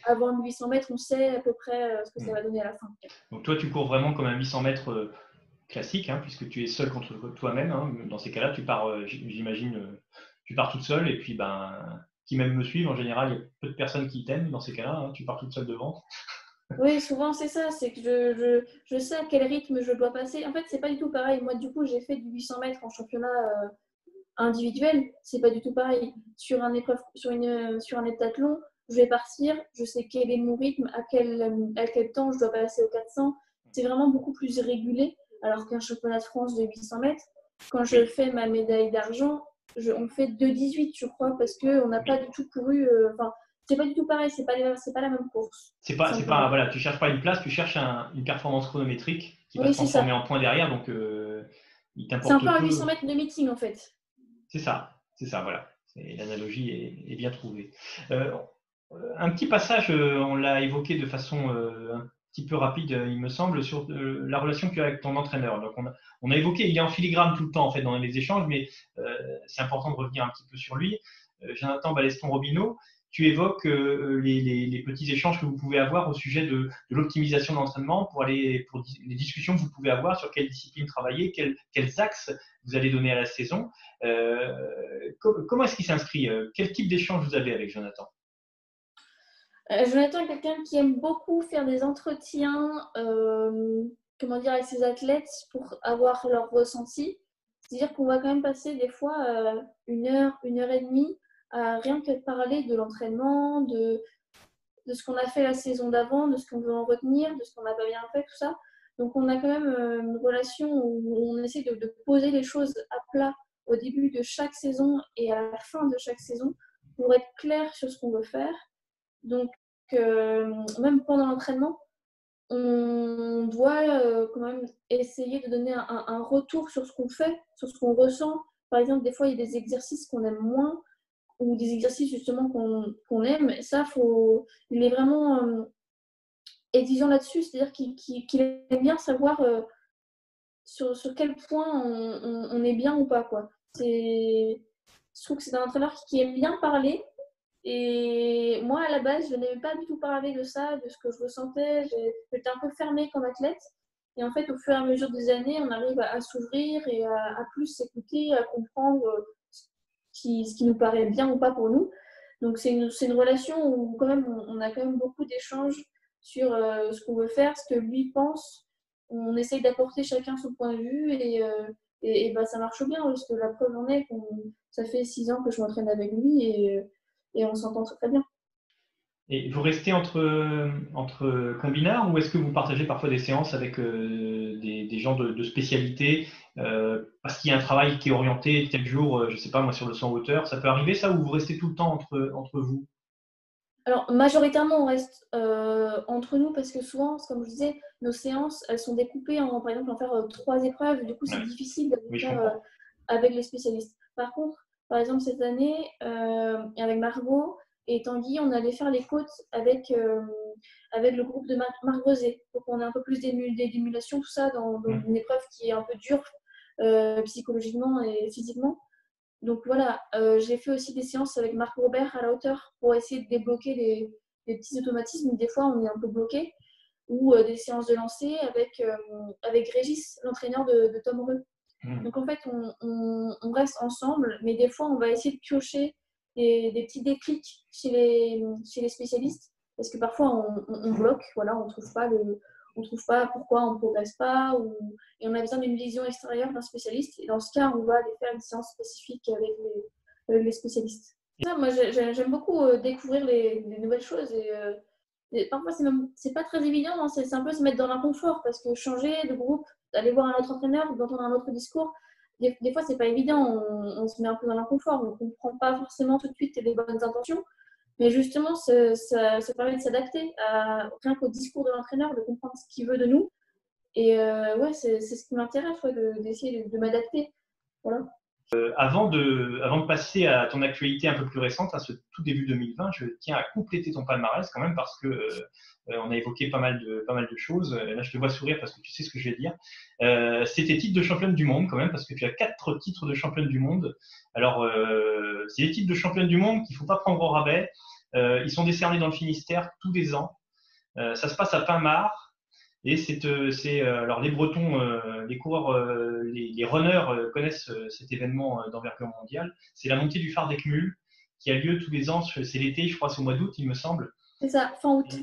avant 800 mètres, on sait à peu près ce que ça va donner à la fin. Donc, toi, tu cours vraiment comme un 800 mètres classique, hein, puisque tu es seul contre toi-même. Hein. Dans ces cas-là, tu pars, j'imagine, tu pars toute seule et puis ben, qui même me suivent, en général, il y a peu de personnes qui t'aiment dans ces cas-là. Hein. tu pars toute seule devant. Oui, souvent c'est ça, c'est que je, sais à quel rythme je dois passer. En fait, c'est pas du tout pareil. Moi, du coup, j'ai fait du 800 mètres en championnat euh, individuel. C'est pas du tout pareil. Sur un, épreuve, sur, une, sur un heptathlon, je vais partir, je sais quel est mon rythme, à quel, à quel temps je dois passer au 400. C'est vraiment beaucoup plus régulé. Alors qu'un championnat de France de 800 mètres, quand je fais ma médaille d'argent, on fait 2,18, je crois, parce qu'on n'a pas du tout couru. Euh, c'est pas du tout pareil, c'est pas, pas la même course. C'est pas, c'est pas, voilà, tu cherches pas une place, tu cherches une performance chronométrique qui va se transformer en point derrière, donc euh, il t'importe. C'est un peu un 800 mètres de meeting en fait. C'est ça, c'est ça, voilà. L'analogie est, bien trouvée. Euh, un petit passage, euh, on l'a évoqué de façon un petit peu rapide, il me semble, sur la relation que tu as avec ton entraîneur. Donc on a, évoqué, il est en filigrane tout le temps en fait dans les échanges, mais c'est important de revenir un petit peu sur lui. Jonathan Baleston-Robineau, tu évoques euh, les, petits échanges que vous pouvez avoir au sujet de, l'optimisation de l'entraînement pour les discussions que vous pouvez avoir sur quelle discipline travailler, quels, axes vous allez donner à la saison. Euh, comment est-ce qu'il s'inscrit euh, Quel type d'échange vous avez avec Jonathan? Jonathan est quelqu'un qui aime beaucoup faire des entretiens, comment dire, avec ses athlètes pour avoir leur ressenti. C'est-à-dire qu'on va quand même passer des fois une heure, une heure et demie rien que de parler de l'entraînement, de, de ce qu'on a fait la saison d'avant, de ce qu'on veut en retenir, de ce qu'on n'a pas bien fait, tout ça. Donc on a quand même euh, une relation où on essaie de, poser les choses à plat au début de chaque saison et à la fin de chaque saison pour être clair sur ce qu'on veut faire. Donc euh, même pendant l'entraînement, on doit euh, quand même essayer de donner un, retour sur ce qu'on fait, sur ce qu'on ressent. Par exemple, des fois, il y a des exercices qu'on aime moins, ou des exercices justement qu'on aime, ça, il est vraiment euh, exigeant là-dessus, c'est-à-dire qu'il aime bien savoir euh, sur, quel point on, est bien ou pas. Je trouve que c'est un entraîneur qui aime bien parler. Et moi, à la base, je n'aimais pas du tout parler de ça, de ce que je ressentais. J'étais un peu fermée comme athlète. Et en fait, au fur et à mesure des années, on arrive à, s'ouvrir et à, plus s'écouter, à comprendre ce qui nous paraît bien ou pas pour nous. Donc c'est une, une, relation où quand même on, a quand même beaucoup d'échanges sur euh, ce qu'on veut faire, ce que lui pense. On essaye d'apporter chacun son point de vue et, euh, et, bah, ça marche bien parce que la preuve en est que ça fait six ans que je m'entraîne avec lui et, et on s'entend très bien. Et vous restez entre, entre combinards ou est-ce que vous partagez parfois des séances avec euh, des, des, gens de, de spécialité euh, parce qu'il y a un travail qui est orienté tel jour, euh, je ne sais pas moi, sur le 100 hauteur Ça peut arriver ça ou vous restez tout le temps entre, entre vous? Alors, majoritairement, on reste entre nous parce que souvent, comme je disais, nos séances, elles sont découpées en, par exemple, en faire trois épreuves. Du coup, c'est difficile de faire avec les spécialistes. Par contre, par exemple, cette année, avec Margot, et Tanguy, on allait faire les côtes avec, euh, avec le groupe de Marc Rosé pour qu'on ait un peu plus d'émulation, tout ça, dans, mmh. une épreuve qui est un peu dure euh, psychologiquement et physiquement. Donc voilà, euh, j'ai fait aussi des séances avec Marc Robert à la hauteur pour essayer de débloquer les, petits automatismes. Des fois, on est un peu bloqué. ou des séances de lancer avec, avec Régis, l'entraîneur de, de, Tom Reux. Hmm. Donc en fait, on, reste ensemble, mais des fois, on va essayer de piocher des, petits déclics chez les, spécialistes, parce que parfois, on, bloque, voilà, on ne trouve pas trouve pas pourquoi on ne progresse pas, et on a besoin d'une vision extérieure d'un spécialiste. Et dans ce cas, on va aller faire une séance spécifique avec les, spécialistes. Moi, j'aime beaucoup euh, découvrir les, nouvelles choses. Et, euh, parfois, c'est même c'est pas très évident. Hein. c'est un peu se mettre dans l'inconfort parce que changer de groupe, aller voir un autre entraîneur, d'entendre un autre discours, des, fois, c'est pas évident. On, se met un peu dans l'inconfort. On comprend pas forcément tout de suite les bonnes intentions. Mais justement, ça, permet de s'adapter rien qu'au discours de l'entraîneur, de comprendre ce qu'il veut de nous. Et euh, ouais, c'est ce qui m'intéresse, d'essayer de, m'adapter. Voilà. Euh, avant, de, passer à ton actualité un peu plus récente, à ce tout début 2020, je tiens à compléter ton palmarès quand même parce que euh, on a évoqué pas mal de, choses. Là, je te vois sourire parce que tu sais ce que je vais dire. Euh, C'était titre de championne du monde quand même parce que tu as quatre titres de championne du monde. Alors, c'est les titres de championne du monde qu'il faut pas prendre au rabais. ils sont décernés dans le Finistère tous les ans. ça se passe à Pinmar. Et c'est, euh, euh, alors les Bretons, euh, les coureurs, les, runners connaissent cet événement d'envergure mondiale. C'est la montée du phare d'Ecmul qui a lieu tous les ans. C'est l'été, je crois, c'est au mois d'août, il me semble. C'est ça, fin août.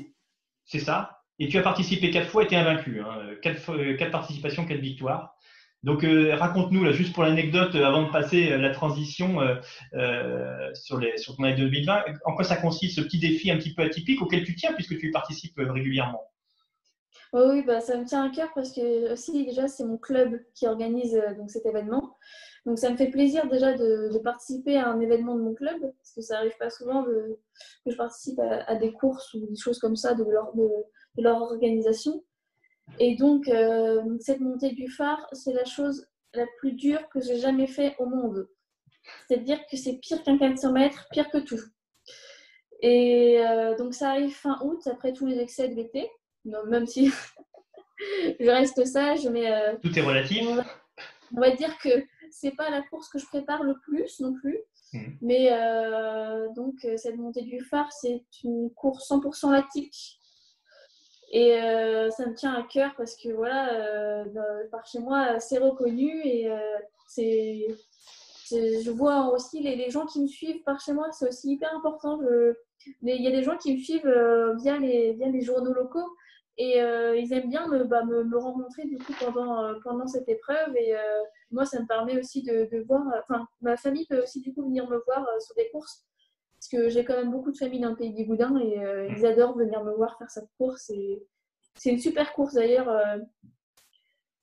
C'est ça. Et tu as participé quatre fois et tu es invaincu. Hein. Quatre, quatre, participations, quatre victoires. Donc raconte-nous, là, juste pour l'anecdote, avant de passer la transition sur, les, sur ton année 2020, en quoi ça consiste ce petit défi un petit peu atypique auquel tu tiens puisque tu y participes régulièrement? Oui, bah, ça me tient à cœur parce que aussi déjà c'est mon club qui organise euh, donc, cet événement. Donc ça me fait plaisir déjà de, participer à un événement de mon club parce que ça n'arrive pas souvent de, que je participe à, des courses ou des choses comme ça de leur, de, leur organisation. Et donc euh, cette montée du phare, c'est la chose la plus dure que j'ai jamais fait au monde. C'est-à-dire que c'est pire qu'un 400 mètres, pire que tout. Et euh, donc ça arrive fin août après tous les excès de l'été même si je reste sage, mais. Euh, Tout est relatif. On va, dire que c'est pas la course que je prépare le plus non plus. Mhm. Mais euh, donc, euh, cette montée du phare, c'est une course 100% lactique. Et ça me tient à cœur parce que voilà, par chez moi, c'est reconnu et c'est. Je vois aussi les, les, gens qui me suivent par chez moi, c'est aussi hyper important. Il y a des gens qui me suivent via, les, via les journaux locaux et euh, ils aiment bien me, bah, me, me, rencontrer du coup pendant, euh, pendant cette épreuve. Et euh, moi, ça me permet aussi de, de voir. Enfin, ma famille peut aussi du coup venir me voir sur des courses. Parce que j'ai quand même beaucoup de familles dans le pays du Goudin et ils adorent venir me voir faire cette course. Et c'est une super course d'ailleurs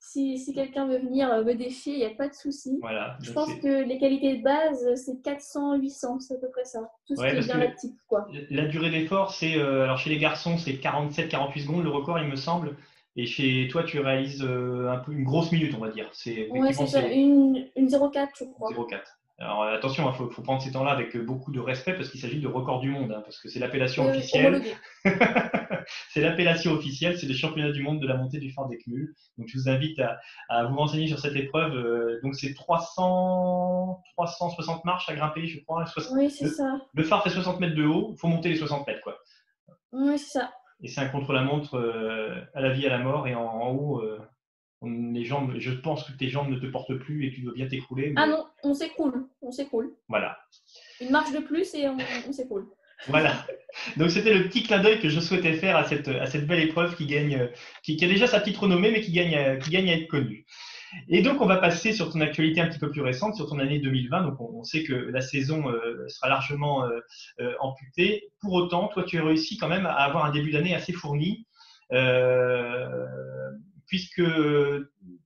si, si quelqu'un veut venir me défier, il n'y a pas de souci. Voilà, je pense que les qualités de base, c'est 400, 800, c'est à peu près ça. Tout ce qui est bien actif. Quoi. La durée d'effort, c'est. Euh, alors chez les garçons, c'est 47, 48 secondes, le record, il me semble. Et chez toi, tu réalises euh, un peu une grosse minute, on va dire. C'est, ouais, c'est ça, une, une 0,4, je crois. 0,4. Alors attention, il hein, faut, prendre ces temps-là avec beaucoup de respect parce qu'il s'agit de record du monde, hein, parce que c'est l'appellation officielle. c'est l'appellation officielle, c'est les championnats du monde de la montée du phare des cumuls. Donc je vous invite à, vous renseigner sur cette épreuve. Euh, donc c'est 300, 360 marches à grimper, je crois. oui, c'est ça. Le phare fait 60 mètres de haut, il faut monter les 60 mètres, quoi. Oui, c'est ça. Et c'est un contre-la-montre euh, à la vie, à la mort, et en, haut. Euh, les jambes, je pense que tes jambes ne te portent plus et tu dois bien t'écrouler. Ah non, on s'écroule, on s'écroule. Voilà. Une marche de plus et on, s'écroule. Voilà. Donc c'était le petit clin d'œil que je souhaitais faire à cette, à cette belle épreuve qui gagne, qui, a déjà sa petite renommée, mais qui gagne, qui gagne à être connue. Et donc on va passer sur ton actualité un petit peu plus récente, sur ton année 2020. Donc on, sait que la saison euh, sera largement euh, euh, amputée. Pour autant, toi tu as réussi quand même à avoir un début d'année assez fourni puisque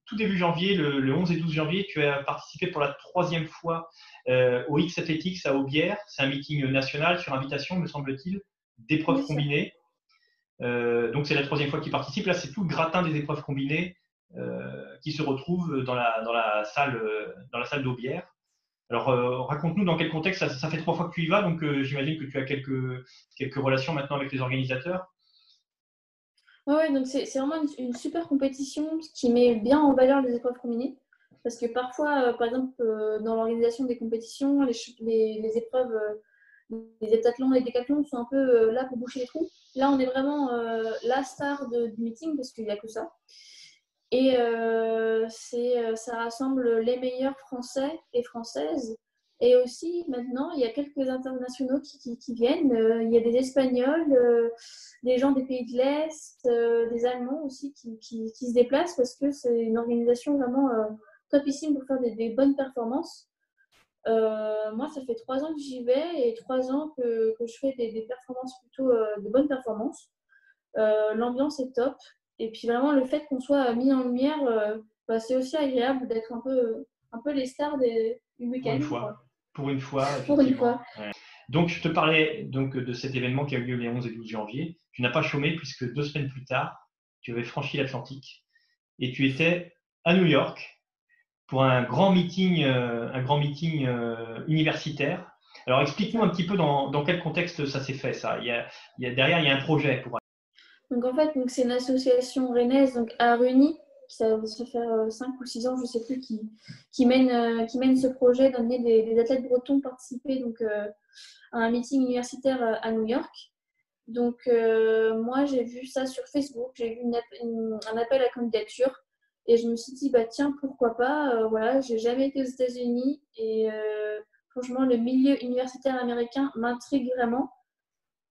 tout début janvier, le, 11 et 12 janvier, tu as participé pour la troisième fois euh, au X Athletics à Aubière. C'est un meeting national sur invitation, me semble-t-il, d'épreuves combinées. Euh, donc c'est la troisième fois qu'il participe. Là, c'est tout le gratin des épreuves combinées euh, qui se retrouve dans la, dans la salle, dans la salle d'Aubière. Alors, raconte-nous dans quel contexte, ça, ça, fait trois fois que tu y vas, donc j'imagine que tu as quelques, quelques relations maintenant avec les organisateurs. Oui, donc c'est vraiment une, super compétition qui met bien en valeur les épreuves combinées. Parce que parfois, euh, par exemple, euh, dans l'organisation des compétitions, les, les, épreuves, les heptathlons et les décathlons sont un peu là pour boucher les trous. Là, on est vraiment la star du meeting parce qu'il n'y a que ça. Et ça rassemble les meilleurs Français et Françaises et aussi, maintenant, il y a quelques internationaux qui, qui, viennent. Euh, il y a des Espagnols, euh, des gens des pays de l'Est, euh, des Allemands aussi qui, qui, se déplacent parce que c'est une organisation vraiment topissime pour faire des, bonnes performances. moi, ça fait trois ans que j'y vais et trois ans que, que je fais des, des performances plutôt de bonnes performances. L'ambiance est top. Et puis vraiment, le fait qu'on soit mis en lumière, bah, c'est aussi agréable d'être un peu, un peu les stars des, du week-end. Pour une fois. Pour une fois. Donc, je te parlais donc, de cet événement qui a eu lieu les 11 et 12 janvier. Tu n'as pas chômé puisque deux semaines plus tard, tu avais franchi l'Atlantique et tu étais à New York pour un grand meeting, euh, un grand meeting euh, universitaire. Alors, explique-nous un petit peu dans, dans quel contexte ça s'est fait, ça. Il y, a, il y a, derrière, il y a un projet pour. Donc, en fait, c'est une association rennaise donc, à Runi ça va faire 5 ou 6 ans, je ne sais plus, qui, qui, mène, euh, qui mène ce projet d'amener des, athlètes bretons participer donc, euh, à un meeting universitaire euh, à New York. Donc, moi, j'ai vu ça sur Facebook, j'ai vu un appel à candidature et je me suis dit, bah, tiens, pourquoi pas Voilà, j'ai jamais été aux États-Unis et franchement, le milieu universitaire américain m'intrigue vraiment.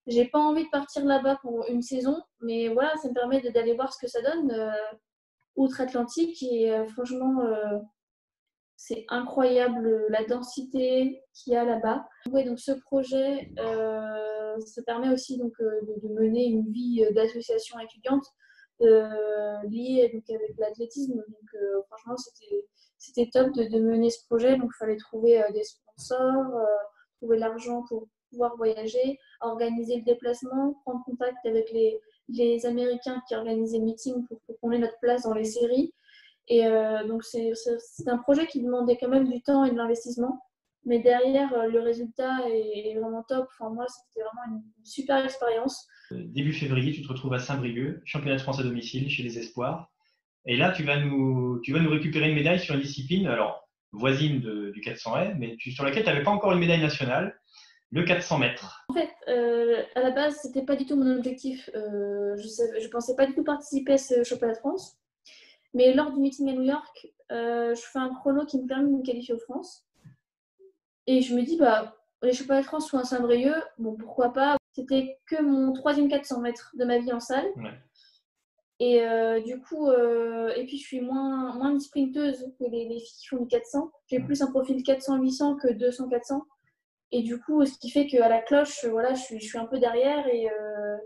J'ai pas envie de partir là-bas pour une saison, mais voilà, ça me permet d'aller voir ce que ça donne outre-Atlantique et euh, franchement, euh, c'est incroyable euh, la densité qu'il y a là-bas. Donc ce projet, ça permet aussi donc, de, mener une vie d'association étudiante liée donc, avec l'athlétisme. Donc franchement, c'était top de, de, mener ce projet. Donc il fallait trouver des sponsors, trouver l'argent pour pouvoir voyager, organiser le déplacement, prendre contact avec les, les Américains qui organisaient meeting pour, qu'on ait notre place dans les séries. Et euh, donc, c'est un projet qui demandait quand même du temps et de l'investissement. Mais derrière, euh, le résultat est, vraiment top. Enfin, moi, c'était vraiment une, super expérience. Euh, début février, tu te retrouves à Saint-Brieuc, championnat de France à domicile chez les Espoirs. Et là, tu vas nous, tu vas nous récupérer une médaille sur une discipline, alors voisine du 400 m mais sur laquelle tu n'avais pas encore une médaille nationale le 400 mètres En fait, euh, à la base, c'était pas du tout mon objectif. Euh, je ne pensais pas du tout participer à ce championnat de France. Mais lors du meeting à New York, euh, je fais un chrono qui me permet de me qualifier aux France. Et je me dis, bah, les championnats de France sont à Saint-Brieuc, bon, pourquoi pas? C'était que mon troisième 400 mètres de ma vie en salle. Et du coup, et puis je suis moins, moins une sprinteuse que les, les filles qui font du 400. J'ai plus un profil 400-800 que 200-400. Et du coup, ce qui fait qu'à la cloche, voilà, je suis, je suis un peu derrière. Et, euh,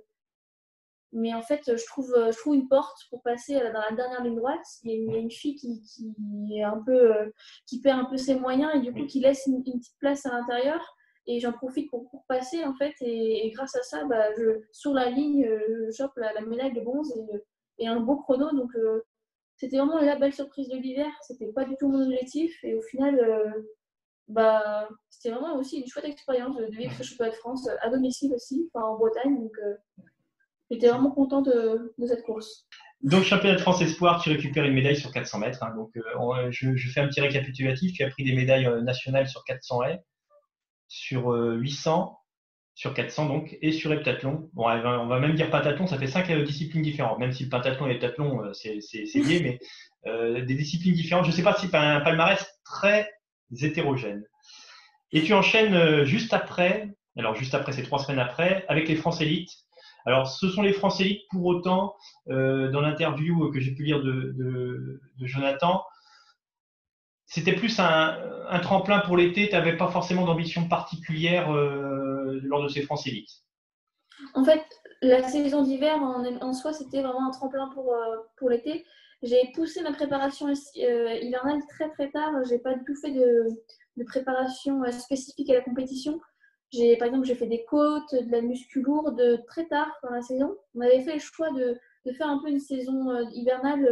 mais en fait, je trouve, je trouve une porte pour passer dans la dernière ligne droite. Il y a une, fille qui, qui, est un peu, euh, qui perd un peu ses moyens et du coup qui laisse une, petite place à l'intérieur. Et j'en profite pour, pour, passer en fait. Et, grâce à ça, bah, je, sur la ligne, je chope la, médaille de bronze et, et, un beau chrono. Donc euh, c'était vraiment la belle surprise de l'hiver. C'était pas du tout mon objectif. Et au final, bah, c'était vraiment aussi une chouette expérience de vivre ce championnat de France à domicile aussi, enfin en Bretagne. Donc, euh, j'étais vraiment content de, de, cette course. Donc, championnat de France Espoir, tu récupères une médaille sur 400 mètres. Hein. donc, euh, je, je, fais un petit récapitulatif. Tu as pris des médailles euh, nationales sur 400 haies, sur 800, sur 400 donc, et sur heptathlon. Bon, on va même dire pentathlon, ça fait cinq disciplines différentes, même si le pentathlon et l'heptathlon, c'est lié, mais des disciplines différentes. Je ne sais pas si tu as un palmarès très hétérogènes. Et tu enchaînes euh, juste après, alors juste après, c'est trois semaines après, avec les France Élites. Alors, ce sont les France Élites, pour autant, euh, dans l'interview que j'ai pu lire de, Jonathan, c'était plus un, tremplin pour l'été, tu n'avais pas forcément d'ambition particulière euh, lors de ces France Élites. En fait, la saison d'hiver en, soi, c'était vraiment un tremplin pour l'été. J'ai poussé ma préparation euh, hivernale très très tard. J'ai pas du tout fait de, préparation euh, spécifique à la compétition. J'ai, par exemple, j'ai fait des côtes, de la muscu lourde très tard dans la saison. On avait fait le choix de, faire un peu une saison euh, hivernale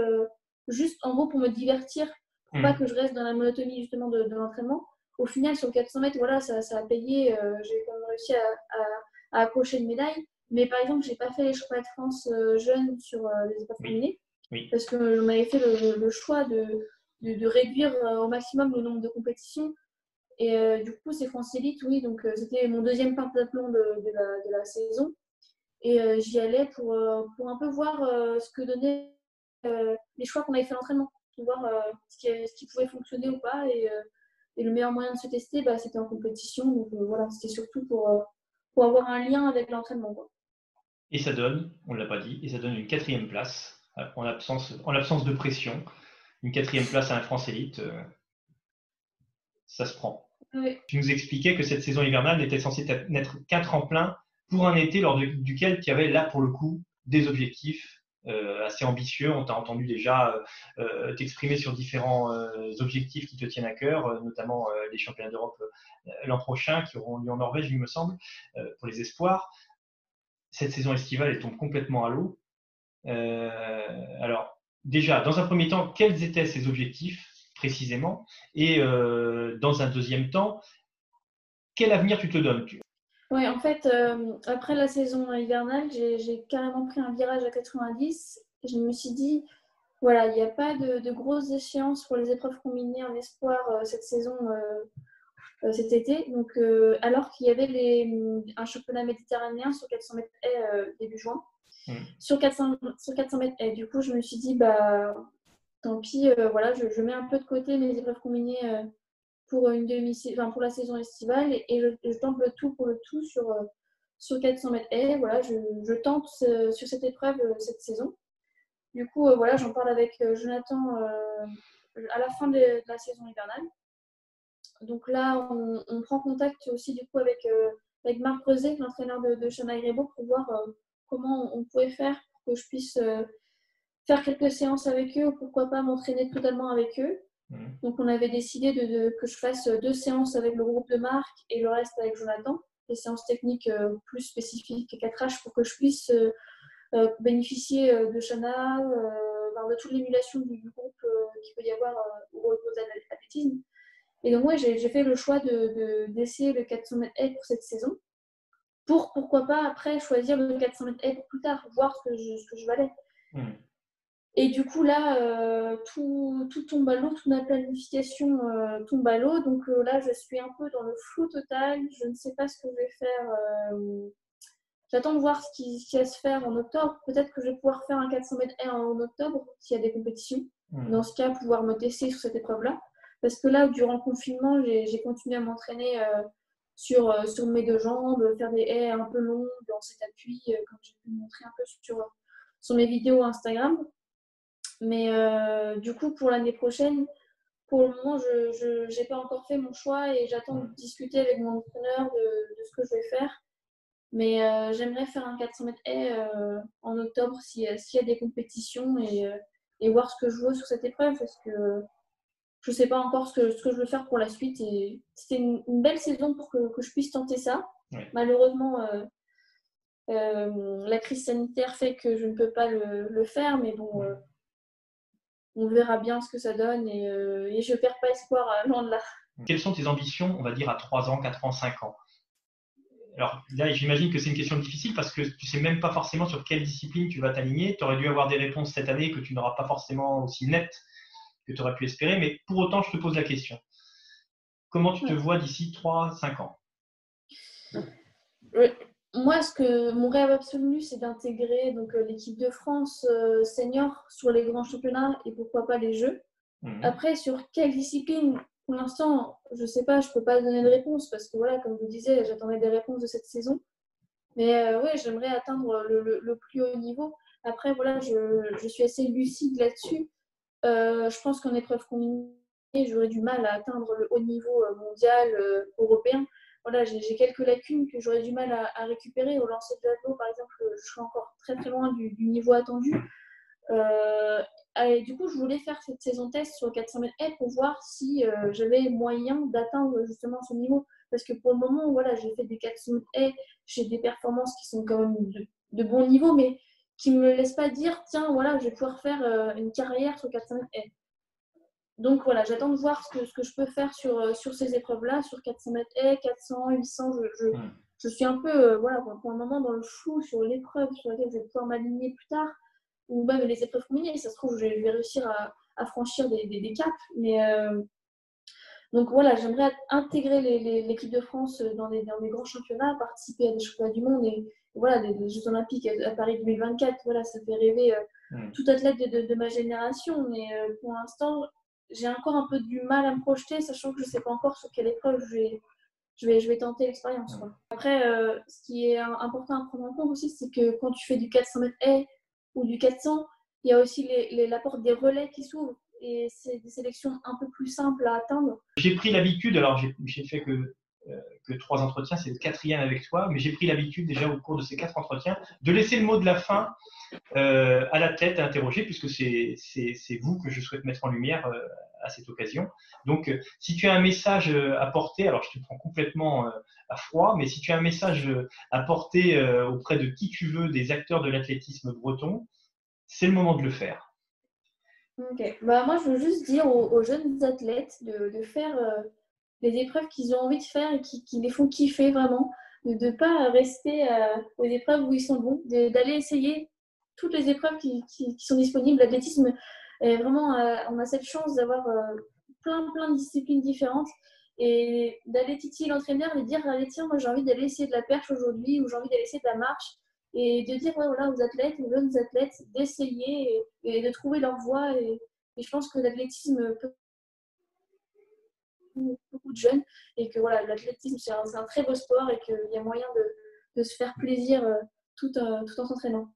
juste en gros pour me divertir, pour pas hmm. que je reste dans la monotonie justement de, l'entraînement. Au final, sur 400 mètres, voilà, ça, a payé. j'ai quand même réussi à, à, accrocher une médaille. Mais par exemple, j'ai pas fait les championnats de France jeunes sur les épreuves féminines. Parce qu'on avait fait le, choix de, de, réduire euh, au maximum le nombre de compétitions. Et du coup, c'est France Elite, oui. Donc, c'était mon deuxième pentathlon de, de, la, de la saison. Et j'y allais pour, pour un peu voir ce que donnaient les choix qu'on avait fait l'entraînement, pour voir ce qui, ce, qui, pouvait fonctionner ou pas. Et, et le meilleur moyen de se tester, bah, c'était en compétition. Donc voilà, c'était surtout pour, pour avoir un lien avec l'entraînement. Et ça donne, on ne l'a pas dit, et ça donne une quatrième place en l'absence en l'absence de pression. Une quatrième place à un France Élite, euh, ça se prend. Tu nous expliquais que cette saison hivernale n'était censée n'être qu'un tremplin pour un été lors duquel tu avais là pour le coup des objectifs euh, assez ambitieux. On t'a entendu déjà euh, t'exprimer sur différents objectifs qui te tiennent à cœur, notamment les championnats d'Europe l'an prochain qui auront lieu en Norvège, il me semble, pour les espoirs. Cette saison estivale, elle tombe complètement à l'eau. Alors, déjà, dans un premier temps, quels étaient ces objectifs précisément? Et dans un deuxième temps, quel avenir tu te donnes? Oui, en fait, euh, après la saison hivernale, j'ai carrément pris un virage à 90. Je me suis dit, voilà, il n'y a pas de, grosses échéances pour les épreuves combinées en espoir euh, cette saison, euh, cet été. Donc, alors qu'il y avait les, un championnat méditerranéen sur 400 mètres début juin, mmh. sur, 400, sur 400 mètres et du coup, je me suis dit, bah, tant pis, voilà, je, mets un peu de côté mes épreuves combinées pour, une demi enfin, pour la saison estivale et, je, tente le tout pour le tout sur, euh, sur 400 mètres et voilà, je, tente sur cette épreuve euh, cette saison. Du coup, euh, voilà, j'en parle avec Jonathan à la fin de, la saison hivernale. Donc là, on, prend contact aussi du coup avec, avec Marc Creuset, l'entraîneur de, de Chana pour voir comment on pouvait faire pour que je puisse faire quelques séances avec eux ou pourquoi pas m'entraîner totalement avec eux. Mhm. Donc, on avait décidé de, que je fasse deux séances avec le groupe de Marc et le reste avec Jonathan, des séances techniques euh, plus spécifiques 4H pour que je puisse euh, euh, bénéficier de Shana, de toute l'émulation du, groupe qu'il peut y avoir au niveau de l'athlétisme. Et donc, moi, j'ai fait le choix d'essayer de, le 400 mètres pour cette saison, pour pourquoi pas après choisir le 400 mètres pour plus tard, voir ce que je, ce que je valais. Mhm. Et du coup, là, euh, tout, tout, tombe à l'eau, toute ma planification euh, tombe à l'eau. Donc euh, là, je suis un peu dans le flou total. Je ne sais pas ce que je vais faire. J'attends de voir ce qui, ce qui, va se faire en octobre. Peut-être que je vais pouvoir faire un 400 mètres en octobre s'il y a des compétitions. Mmh. Dans ce cas, pouvoir me tester sur cette épreuve-là. Parce que là, durant le confinement, j'ai continué à m'entraîner sur, sur mes deux jambes, faire des haies un peu longues, dans cet appui, comme j'ai pu montrer un peu sur, sur mes vidéos Instagram. Mais euh, du coup, pour l'année prochaine, pour le moment, je n'ai pas encore fait mon choix et j'attends de discuter avec mon entraîneur de, de, ce que je vais faire. Mais euh, j'aimerais faire un 400 mètres haies euh, en octobre s'il y a des compétitions et, et, voir ce que je veux sur cette épreuve parce que je ne sais pas encore ce que, ce que je veux faire pour la suite. Et c'était une, belle saison pour que, que, je puisse tenter ça. Malheureusement, la crise sanitaire fait que je ne peux pas le, le faire, mais bon on verra bien ce que ça donne et, euh, je ne perds pas espoir euh, loin de là. Quelles sont tes ambitions, on va dire, à 3 ans, 4 ans, 5 ans? Alors là, j'imagine que c'est une question difficile parce que tu ne sais même pas forcément sur quelle discipline tu vas t'aligner. Tu aurais dû avoir des réponses cette année que tu n'auras pas forcément aussi nettes que tu aurais pu espérer, mais pour autant, je te pose la question. Comment tu te vois d'ici 3-5 ans? Moi, ce que mon rêve absolu, c'est d'intégrer donc euh, l'équipe de France euh, senior sur les grands championnats et pourquoi pas les Jeux. Mhm. Après, sur quelle discipline? Pour l'instant, je ne sais pas, je ne peux pas donner de réponse parce que voilà, comme je vous disais, j'attendais des réponses de cette saison. Mais euh, oui, j'aimerais atteindre le, plus haut niveau. Après, voilà, je, je suis assez lucide là-dessus. Je pense qu'en épreuve combinée, j'aurais du mal à atteindre le haut niveau mondial, européen voilà, j'ai quelques lacunes que j'aurais du mal à, récupérer. Au lancer de javelot, par exemple, je suis encore très très loin du, niveau attendu. Euh, du coup, je voulais faire cette saison test sur 400 mètres pour voir si euh, j'avais moyen d'atteindre justement ce niveau. Parce que pour le moment, voilà, j'ai fait des 400 mètres j'ai des performances qui sont quand même de, bon niveau, mais qui ne me laissent pas dire, tiens, voilà, je vais pouvoir faire euh, une carrière sur 400 mètres donc voilà, j'attends de voir ce que, ce que je peux faire sur, euh, sur ces épreuves-là, sur 400 mètres et 400, 800. Je, je, je, suis un peu, euh, voilà, pour le moment dans le flou sur l'épreuve sur laquelle je vais pouvoir m'aligner plus tard, ou même les épreuves combinées. Ça se trouve, je vais, réussir à, à franchir des, des, caps. Mais, euh, Donc voilà, j'aimerais intégrer l'équipe de France dans les, dans les, grands championnats, participer à des championnats du monde et, voilà, des, Jeux Olympiques à Paris 2024. Voilà, ça fait rêver mmh. tout athlète de, de, ma génération. Mais pour l'instant, j'ai encore un peu du mal à me projeter, sachant que je ne sais pas encore sur quelle épreuve je vais, je vais, je vais tenter l'expérience. Après, euh, ce qui est important à prendre en compte aussi, c'est que quand tu fais du 400 mètres haies ou du 400, il y a aussi l'apport des relais qui s'ouvrent et c'est des sélections un peu plus simples à atteindre. J'ai pris l'habitude, alors j'ai fait que euh, que trois entretiens, c'est le quatrième avec toi, mais j'ai pris l'habitude déjà au cours de ces quatre entretiens de laisser le mot de la fin euh, à l'athlète à interroger, puisque c'est vous que je souhaite mettre en lumière euh, à cette occasion. Donc, si tu as un message à porter, alors je te prends complètement à froid, mais si tu as un message à porter auprès de qui tu veux des acteurs de l'athlétisme breton, c'est le moment de le faire. Ok, bah, moi je veux juste dire aux, jeunes athlètes de faire les épreuves qu'ils ont envie de faire et qui, les font kiffer vraiment, de ne pas rester euh, aux épreuves où ils sont bons, d'aller essayer toutes les épreuves qui, sont disponibles. L'athlétisme, vraiment, euh, on a cette chance d'avoir euh, plein, plein de disciplines différentes. Et d'aller titiller l'entraîneur et dire allez tiens moi j'ai envie d'aller essayer de la perche aujourd'hui ou j'ai envie d'aller essayer de la marche et de dire voilà aux athlètes aux jeunes athlètes d'essayer et, de trouver leur voie. Et, et je pense que l'athlétisme peut beaucoup, de jeunes et que voilà, l'athlétisme, c'est un, très beau sport et qu'il y a moyen de, se faire plaisir euh, tout, euh, tout en s'entraînant.